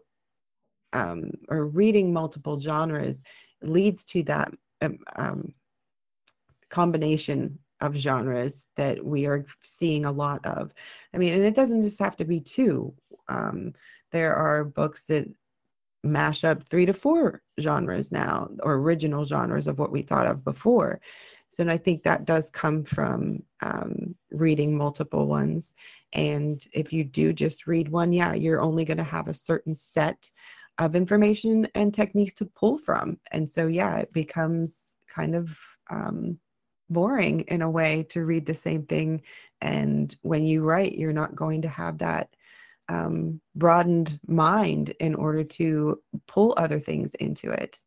um, or reading multiple genres leads to that um, um, combination of genres that we are seeing a lot of. I mean, and it doesn't just have to be two. Um, there are books that mash up three to four genres now or original genres of what we thought of before. So and I think that does come from um, reading multiple ones. And if you do just read one, yeah, you're only going to have a certain set of information and techniques to pull from. And so, yeah, it becomes kind of um, boring in a way to read the same thing. And when you write, you're not going to have that um, broadened mind in order to pull other things into it.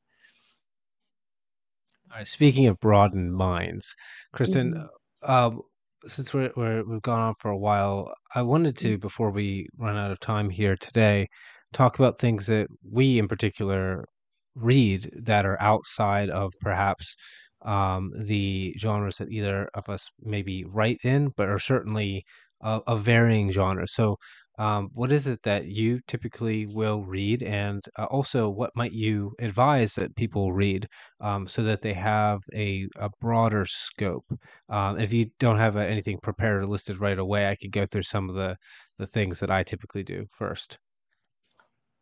All right. Speaking of broadened minds, Kristin, mm-hmm. um, since we're, we're we've gone on for a while, I wanted to mm-hmm. before we run out of time here today talk about things that we in particular read that are outside of perhaps um, the genres that either of us maybe write in, but are certainly a, a varying genre. So, um, what is it that you typically will read, and uh, also what might you advise that people read um, so that they have a, a broader scope? Um, if you don't have uh, anything prepared or listed right away, I could go through some of the the things that I typically do first.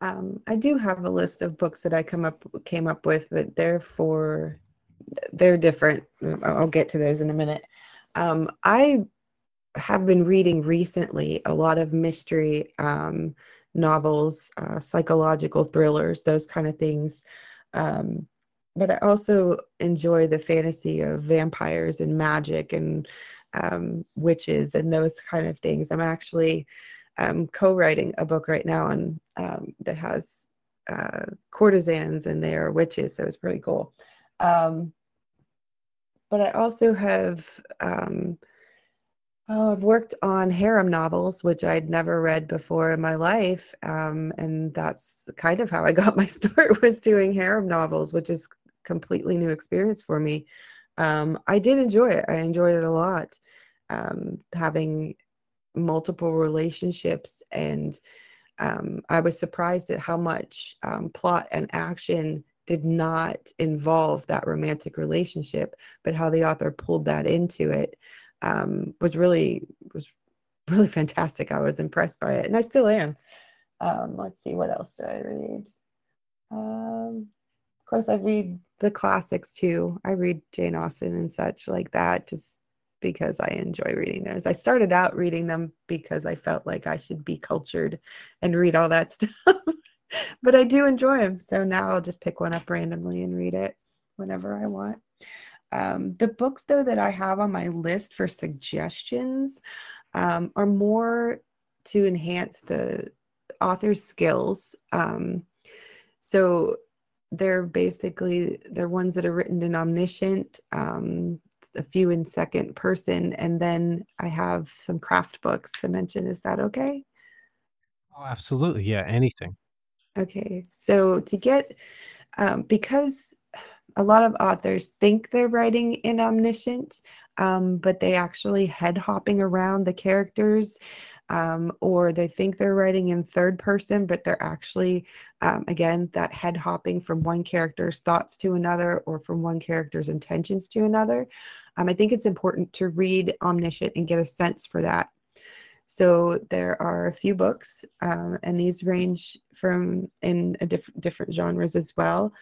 Um, I do have a list of books that I come up came up with, but they're for they're different. I'll get to those in a minute. Um, I have been reading recently a lot of mystery um, novels, uh, psychological thrillers, those kind of things. Um, but I also enjoy the fantasy of vampires and magic and um, witches and those kind of things. I'm actually um, co-writing a book right now on um, that has uh, courtesans and they are witches, so it's pretty cool. Um, but I also have um, oh, I've worked on harem novels, which I'd never read before in my life, um, and that's kind of how I got my start was doing harem novels, which is completely new experience for me. Um, I did enjoy it. I enjoyed it a lot. Um, having multiple relationships and um, I was surprised at how much um, plot and action did not involve that romantic relationship, but how the author pulled that into it um, was really was really fantastic. I was impressed by it, and I still am. Um, let's see, what else do I read? Um, of course, I read the classics too. I read Jane Austen and such like that, just because I enjoy reading those. I started out reading them because I felt like I should be cultured and read all that stuff but I do enjoy them. So now I'll just pick one up randomly and read it whenever I want. Um, the books, though, that I have on my list for suggestions um, are more to enhance the author's skills. Um, so they're basically they're ones that are written in omniscient, um, a few in second person, and then I have some craft books to mention. Is that okay? Oh, absolutely. Yeah, anything. Okay, so to get, um, because a lot of authors think they're writing in omniscient, um, but they actually head hopping around the characters, um, or they think they're writing in third person, but they're actually, um, again, that head hopping from one character's thoughts to another or from one character's intentions to another. Um, I think it's important to read omniscient and get a sense for that. So there are a few books, um, and these range from in a diff- different genres as well.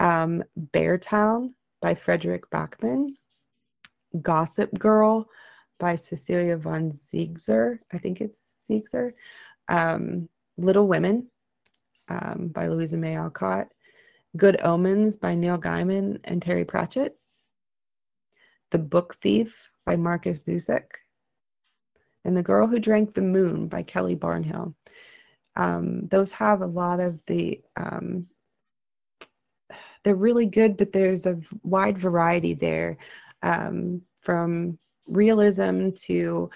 Um, Beartown by Fredrik Backman, Gossip Girl by Cecilia von Ziegler. I think it's Ziegler. Um, Little Women um, by Louisa May Alcott. Good Omens by Neil Gaiman and Terry Pratchett. The Book Thief by Markus Zusak and The Girl Who Drank the Moon by Kelly Barnhill. Um, those have a lot of the, um, they're really good, but there's a wide variety there um, from realism to,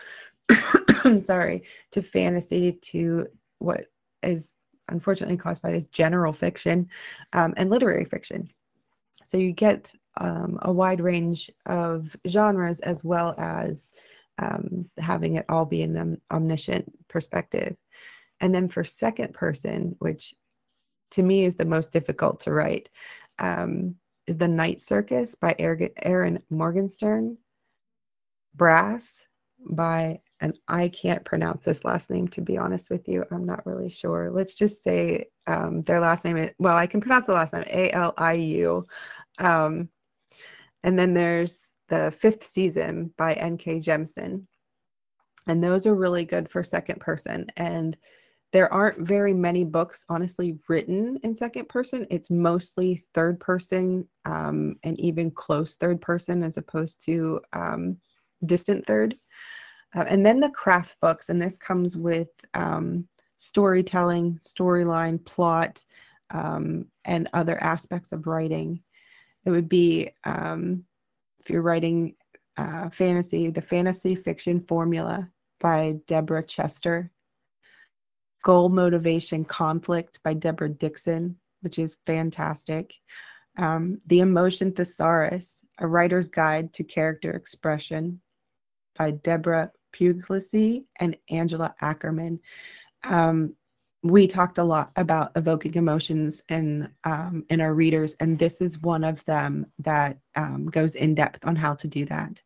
I'm sorry, to fantasy to what is unfortunately classified as general fiction um, and literary fiction. So you get um, a wide range of genres as well as um, having it all be an omniscient perspective. And then for second person, which to me is the most difficult to write, um, is The Night Circus by Erin Morgenstern, Brass by and I can't pronounce this last name to be honest with you. I'm not really sure. Let's just say um, their last name is well, I can pronounce the last name A L I U. Um, and then there's the fifth season by N.K. Jemisin. And those are really good for second person. And there aren't very many books, honestly, written in second person. It's mostly third person um, and even close third person as opposed to um, distant third. Uh, and then the craft books, and this comes with um, storytelling, storyline, plot, um, and other aspects of writing. It would be um, if you're writing uh, fantasy, the fantasy fiction formula by Deborah Chester Goal Motivation Conflict by Debra Dixon, which is fantastic. Um, the Emotion Thesaurus, A Writer's Guide to Character Expression by Deborah Puglisi and Angela Ackerman. Um, we talked a lot about evoking emotions in um, in our readers, and this is one of them that um, goes in depth on how to do that.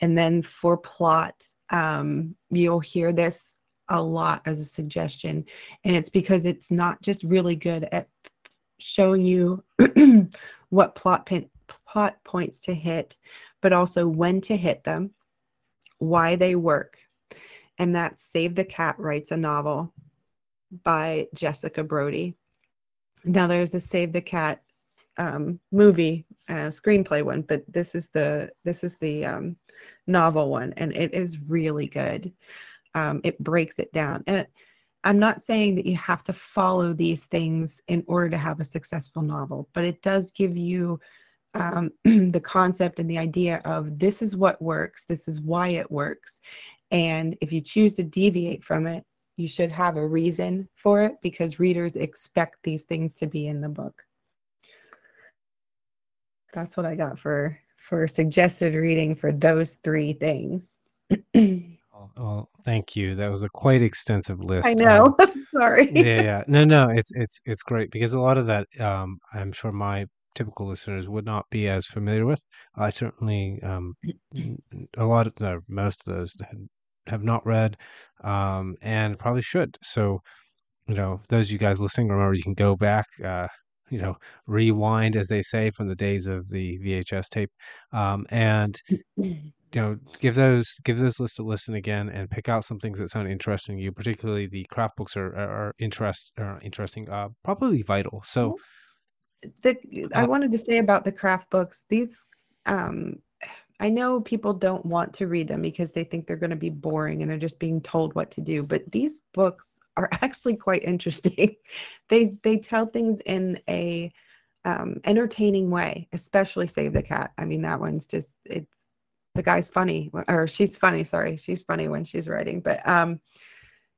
And then for plot, um, you'll hear this a lot as a suggestion. And it's because it's not just really good at showing you what plot, pin, plot points to hit, but also when to hit them, why they work. And that's Save the Cat Writes a Novel by Jessica Brody. Now there's a Save the Cat um, movie uh, screenplay one, but this is the this is the um, novel one, and it is really good um, it breaks it down. And I'm not saying that you have to follow these things in order to have a successful novel, but it does give you um, the concept and the idea of this is what works, this is why it works. And if you choose to deviate from it, you should have a reason for it because readers expect these things to be in the book. That's what I got for for suggested reading for those three things. Well, thank you. That was a quite extensive list. I know. Um, Sorry. yeah, yeah. No, no, it's it's it's great because a lot of that um, I'm sure my typical listeners would not be as familiar with. I certainly um, a lot of uh, most of those have not read um, and probably should. So, you know, those of you guys listening, remember you can go back uh, you know rewind as they say from the days of the VHS tape um, and you know give those give those lists a listen again and pick out some things that sound interesting to you particularly the craft books are are, interest are interesting uh probably vital so the i uh, wanted to say about the craft books these um i know people don't want to read them because they think they're going to be boring and they're just being told what to do but these books are actually quite interesting. They they tell things in a um, entertaining way especially save the cat. I mean that one's just it's the guy's funny or she's funny sorry she's funny when she's writing but um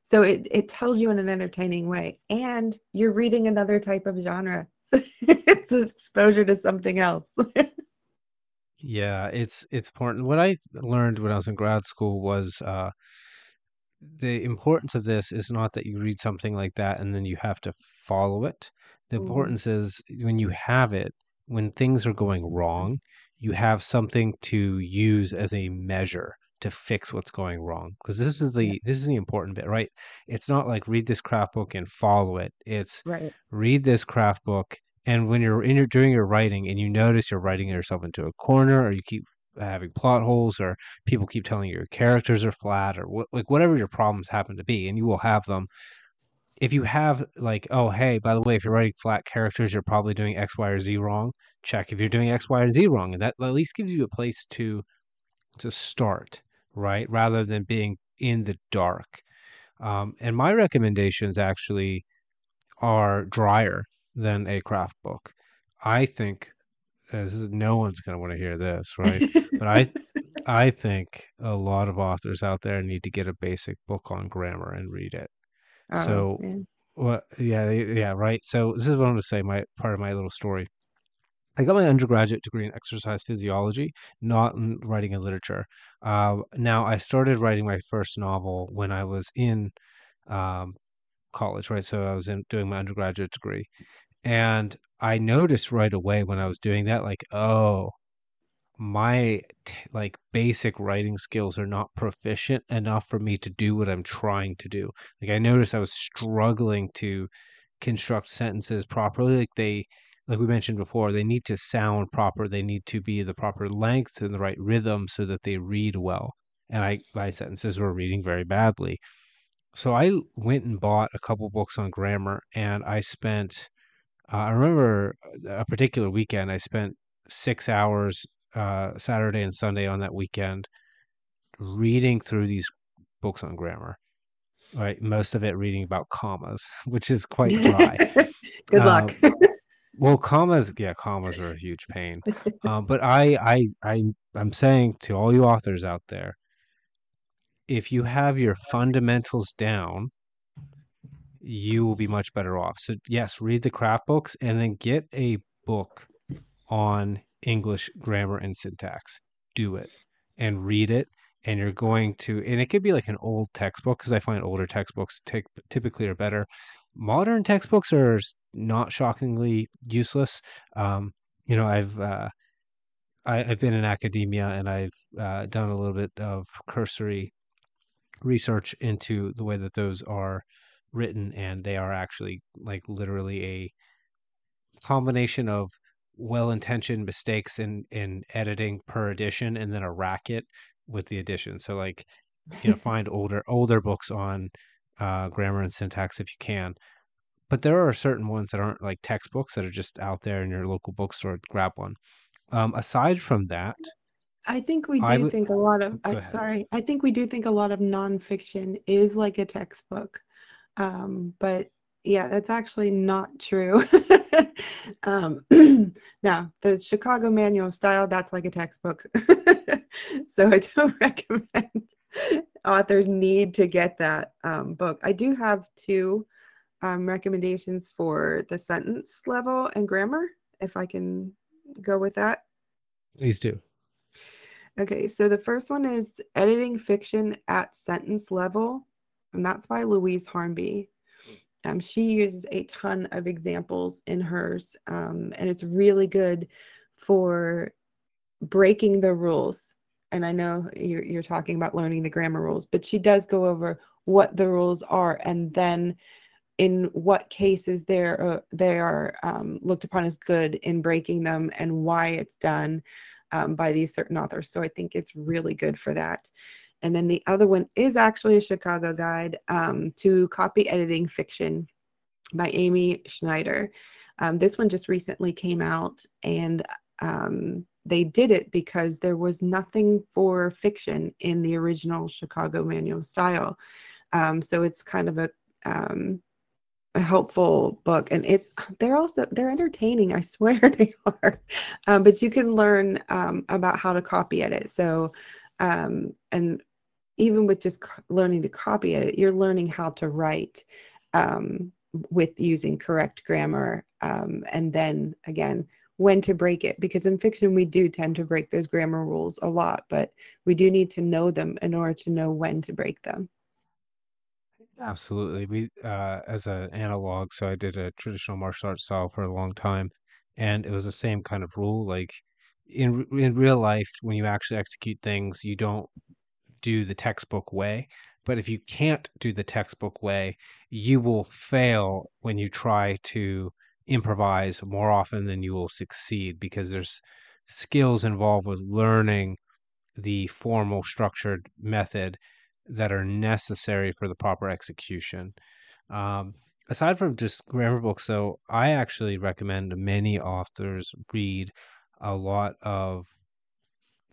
so it, it tells you in an entertaining way and you're reading another type of genre it's exposure to something else. Yeah it's it's important. What i learned when i was in grad school was uh the importance of this is not that you read something like that and then you have to follow it. The mm. importance is when you have it when things are going wrong you have something to use as a measure to fix what's going wrong because this is the this is the important bit right? It's not like read this craft book and follow it. It's right. Read this craft book and when you're in your doing your writing and you notice you're writing yourself into a corner or you keep having plot holes or people keep telling you your characters are flat or what, like whatever your problems happen to be and you will have them. If you have like, oh, hey, by the way, if you're writing flat characters, you're probably doing X, Y, or Z wrong. Check if you're doing X, Y, or Z wrong, and that at least gives you a place to to start, right? Rather than being in the dark. Um, and my recommendations actually are drier than a craft book. I think uh, this is no one's going to want to hear this, right? but I I think a lot of authors out there need to get a basic book on grammar and read it. Oh, so, man. what? Yeah, yeah, right. So this is what I'm going to say. My part of my little story. I got my undergraduate degree in exercise physiology, not in writing and literature. Uh, now, I started writing my first novel when I was in um, college, right? So I was in, doing my undergraduate degree. And I noticed right away when I was doing that, like, oh, my t- like basic writing skills are not proficient enough for me to do what I'm trying to do. Like I noticed I was struggling to construct sentences properly. Like they like we mentioned before, they need to sound proper. They need to be the proper length and the right rhythm so that they read well. And I my sentences were reading very badly. So I went and bought a couple books on grammar and I spent uh, I remember a particular weekend I spent 6 hours uh, Saturday and Sunday on that weekend reading through these books on grammar. Right, most of it reading about commas, which is quite dry. Good luck. Well, commas, yeah, commas are a huge pain. Um, but I, I, I, I'm saying to all you authors out there, if you have your fundamentals down, you will be much better off. So yes, read the craft books and then get a book on English grammar and syntax. Do it and read it. And you're going to, and it could be like an old textbook because I find older textbooks t- typically are better. Modern textbooks are not shockingly useless. Um, you know, I've uh, I, have been in academia and I've uh, done a little bit of cursory research into the way that those are written, and they are actually like literally a combination of well-intentioned mistakes in in editing per edition and then a racket with the edition. so like you know find older older books on uh, grammar and syntax if you can but there are certain ones that aren't like textbooks that are just out there in your local bookstore grab one um, aside from that I think we do would think a lot of, I'm sorry, I think we do think a lot of nonfiction is like a textbook. Um, but yeah, that's actually not true. um, now, the Chicago Manual of Style, that's like a textbook. so I don't recommend authors need to get that um, book. I do have two um, recommendations for the sentence level and grammar, if I can go with that. please do Okay, so the first one is Editing Fiction at Sentence Level, and that's by Louise Harnby. Um, she uses a ton of examples in hers, um, and it's really good for breaking the rules. And I know you're, you're talking about learning the grammar rules, but she does go over what the rules are and then in what cases they're uh, they are um, looked upon as good in breaking them and why it's done um, by these certain authors. So I think it's really good for that. And then the other one is actually a Chicago guide um, to copy editing fiction by Amy Schneider. Um, this one just recently came out, and um, they did it because there was nothing for fiction in the original Chicago manual style. Um, so it's kind of a um, a helpful book and it's they're also they're entertaining i swear they are um, but you can learn um, about how to copy edit so um, and even with just learning to copy edit you're learning how to write um, with using correct grammar and then again when to break it because in fiction we do tend to break those grammar rules a lot but we do need to know them in order to know when to break them Absolutely. We, uh, as an analog, so I did a traditional martial arts style for a long time, and it was the same kind of rule. Like in in real life, when you actually execute things, you don't do the textbook way. But if you can't do the textbook way, you will fail when you try to improvise more often than you will succeed because there's skills involved with learning the formal structured method that are necessary for the proper execution. Um, aside from just grammar books, so I actually recommend many authors read a lot of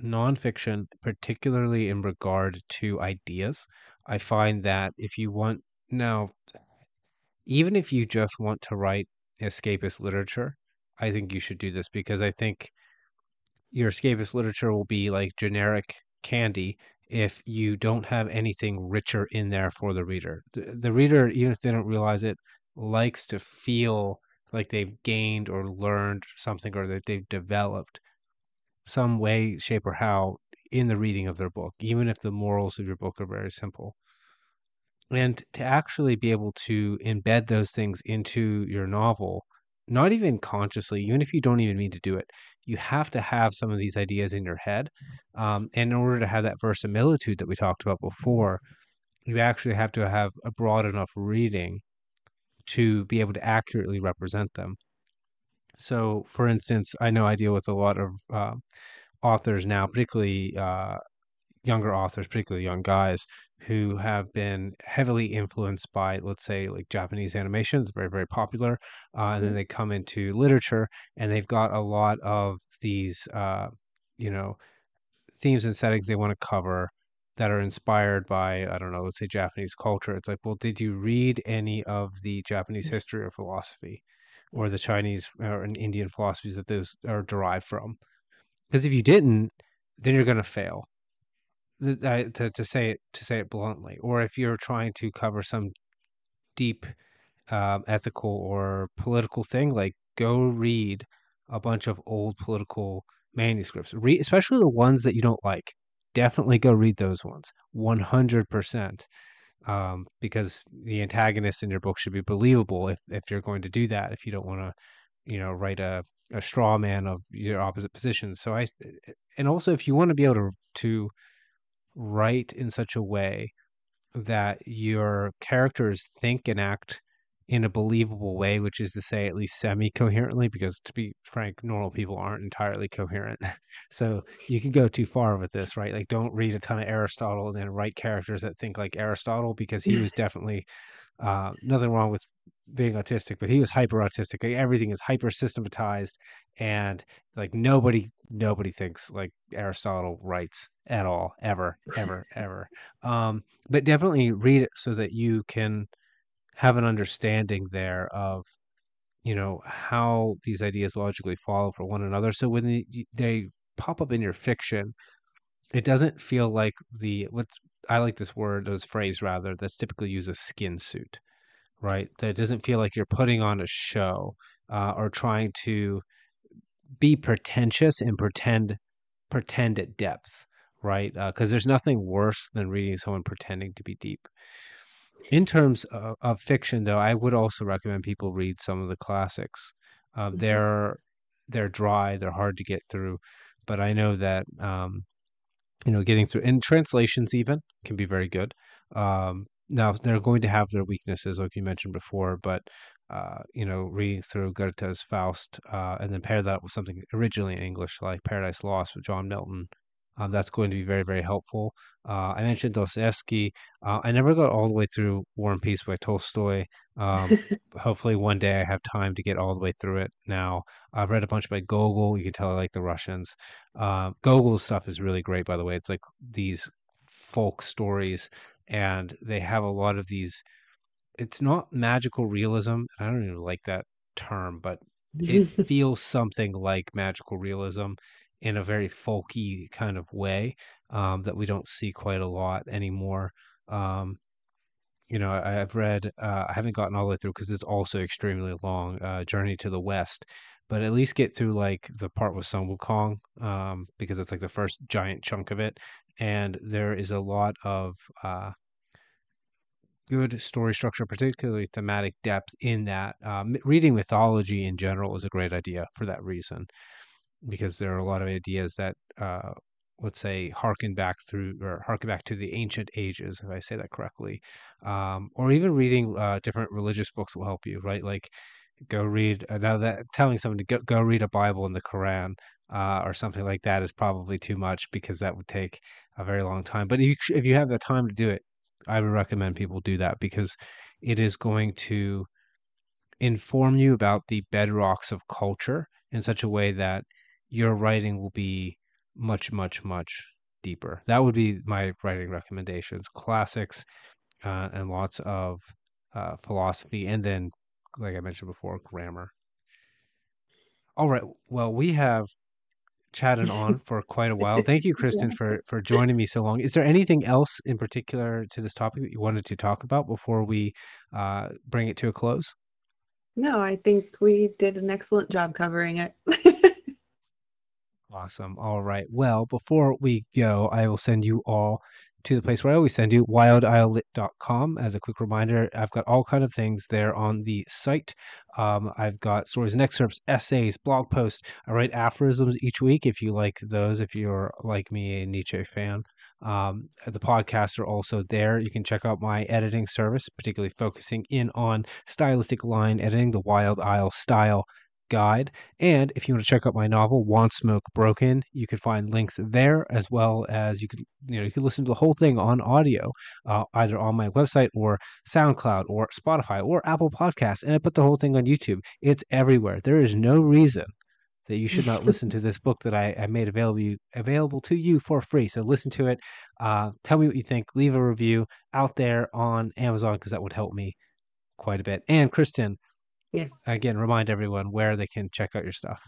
nonfiction, particularly in regard to ideas. I find that if you want, now, even if you just want to write escapist literature, I think you should do this because I think your escapist literature will be like generic candy if you don't have anything richer in there for the reader. The, the reader, even if they don't realize it, likes to feel like they've gained or learned something or that they've developed some way, shape, or how in the reading of their book, even if the morals of your book are very simple. And to actually be able to embed those things into your novel not even consciously, even if you don't even mean to do it, you have to have some of these ideas in your head. Um, and in order to have that verisimilitude that we talked about before, you actually have to have a broad enough reading to be able to accurately represent them. So, for instance, I know I deal with a lot of uh, authors now, particularly uh, younger authors, particularly young guys, who have been heavily influenced by, let's say, like Japanese animation. It's very, very popular. Uh, and then they come into literature and they've got a lot of these, uh, you know, themes and settings they want to cover that are inspired by, I don't know, let's say Japanese culture. It's like, well, did you read any of the Japanese history or philosophy or the Chinese or Indian philosophies that those are derived from? Because if you didn't, then you're going to fail uh, to to say it to say it bluntly, or if you're trying to cover some deep um, ethical or political thing, like go read a bunch of old political manuscripts, read especially the ones that you don't like. Definitely go read those ones, one hundred percent, um, because the antagonist in your book should be believable. If if you're going to do that, if you don't want to, you know, write a a straw man of your opposite positions. So I, and also if you want to be able to to write in such a way that your characters think and act in a believable way, which is to say, at least semi coherently, because to be frank, normal people aren't entirely coherent. so you can go too far with this, right? Like, don't read a ton of Aristotle and then write characters that think like Aristotle, because he was definitely uh, nothing wrong with being autistic, but he was hyper autistic. Like, everything is hyper systematized, and like nobody nobody thinks like Aristotle writes at all, ever, ever, ever. Um, but definitely read it so that you can have an understanding there of you know how these ideas logically follow for one another. So when they, they pop up in your fiction, it doesn't feel like the what I like this word, this phrase rather, that's typically used as skin suit, right? That it doesn't feel like you're putting on a show uh, or trying to be pretentious and pretend pretend at depth, right? Because uh, there's nothing worse than reading someone pretending to be deep. In terms of, of, fiction, though, I would also recommend people read some of the classics. Uh, mm-hmm. They're they're dry, they're hard to get through, but I know that um, you know getting through and translations even can be very good. Um, now they're going to have their weaknesses, like you mentioned before, but uh, you know, reading through Goethe's Faust uh, and then pair that with something originally in English like Paradise Lost with John Milton. Um, that's going to be very, very helpful. Uh, I mentioned Dostoevsky. Uh, I never got all the way through War and Peace by Tolstoy. Um, hopefully, one day I have time to get all the way through it. Now, I've read a bunch by Gogol. You can tell I like the Russians. Uh, Gogol's stuff is really great, by the way. It's like these folk stories, and they have a lot of these it's not magical realism. I don't even like that term, but it feels something like magical realism in a very folky kind of way um, that we don't see quite a lot anymore. Um, you know, I, have read, uh, I haven't gotten all the way through because it's also extremely long, uh, Journey to the West, but at least get through like the part with Sun Wukong um, because it's like the first giant chunk of it. And there is a lot of uh, good story structure, particularly thematic depth in that. Um, reading mythology in general is a great idea for that reason, because there are a lot of ideas that, uh, let's say, harken back through or harken back to the ancient ages, if I say that correctly, um, or even reading uh, different religious books will help you, right? Like go read uh, now that telling someone to go, go read a Bible in the Quran uh, or something like that is probably too much because that would take a very long time. But if you, if you have the time to do it, I would recommend people do that because it is going to inform you about the bedrocks of culture in such a way that your writing will be much, much, much deeper. That would be my writing recommendations classics uh, and lots of uh, philosophy, and then, like I mentioned before, grammar. All right. Well, we have chatted on for quite a while. Thank you, Kristin, yeah. for for joining me so long. Is there anything else in particular to this topic that you wanted to talk about before we uh, bring it to a close? No, I think we did an excellent job covering it. awesome. All right. Well, before we go, I will send you all to the place where I always send you, wildislelit.com. As a quick reminder, I've got all kind of things there on the site. Um, I've got stories and excerpts, essays, blog posts. I write aphorisms each week if you like those, if you're like me, a Nietzsche fan. Um, the podcasts are also there. You can check out my editing service, particularly focusing in on stylistic line editing, the Wild Isle style guide. And if you want to check out my novel, Want Smoke Broken, you can find links there as well as you could, you know, you can listen to the whole thing on audio, uh, either on my website or SoundCloud or Spotify or Apple Podcasts. And I put the whole thing on YouTube. It's everywhere. There is no reason that you should not listen to this book that I, I made available available to you for free. So listen to it. Uh, tell me what you think. Leave a review out there on Amazon because that would help me quite a bit. And Kristin, Yes. again, remind everyone where they can check out your stuff.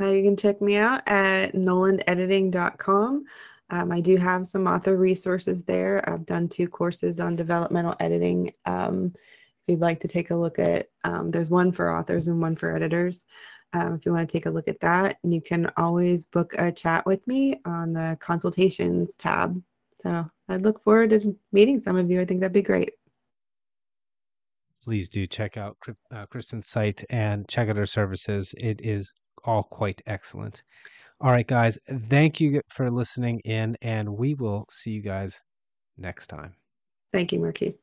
Uh, you can check me out at nolandediting.com. Um, I do have some author resources there. I've done two courses on developmental editing. Um, if you'd like to take a look at, um, there's one for authors and one for editors. Um, if you want to take a look at that, and you can always book a chat with me on the consultations tab. So I'd look forward to meeting some of you. I think that'd be great. Please do check out uh, Kristin's site and check out her services. It is all quite excellent. All right, guys, thank you for listening in, and we will see you guys next time. Thank you, Marquise.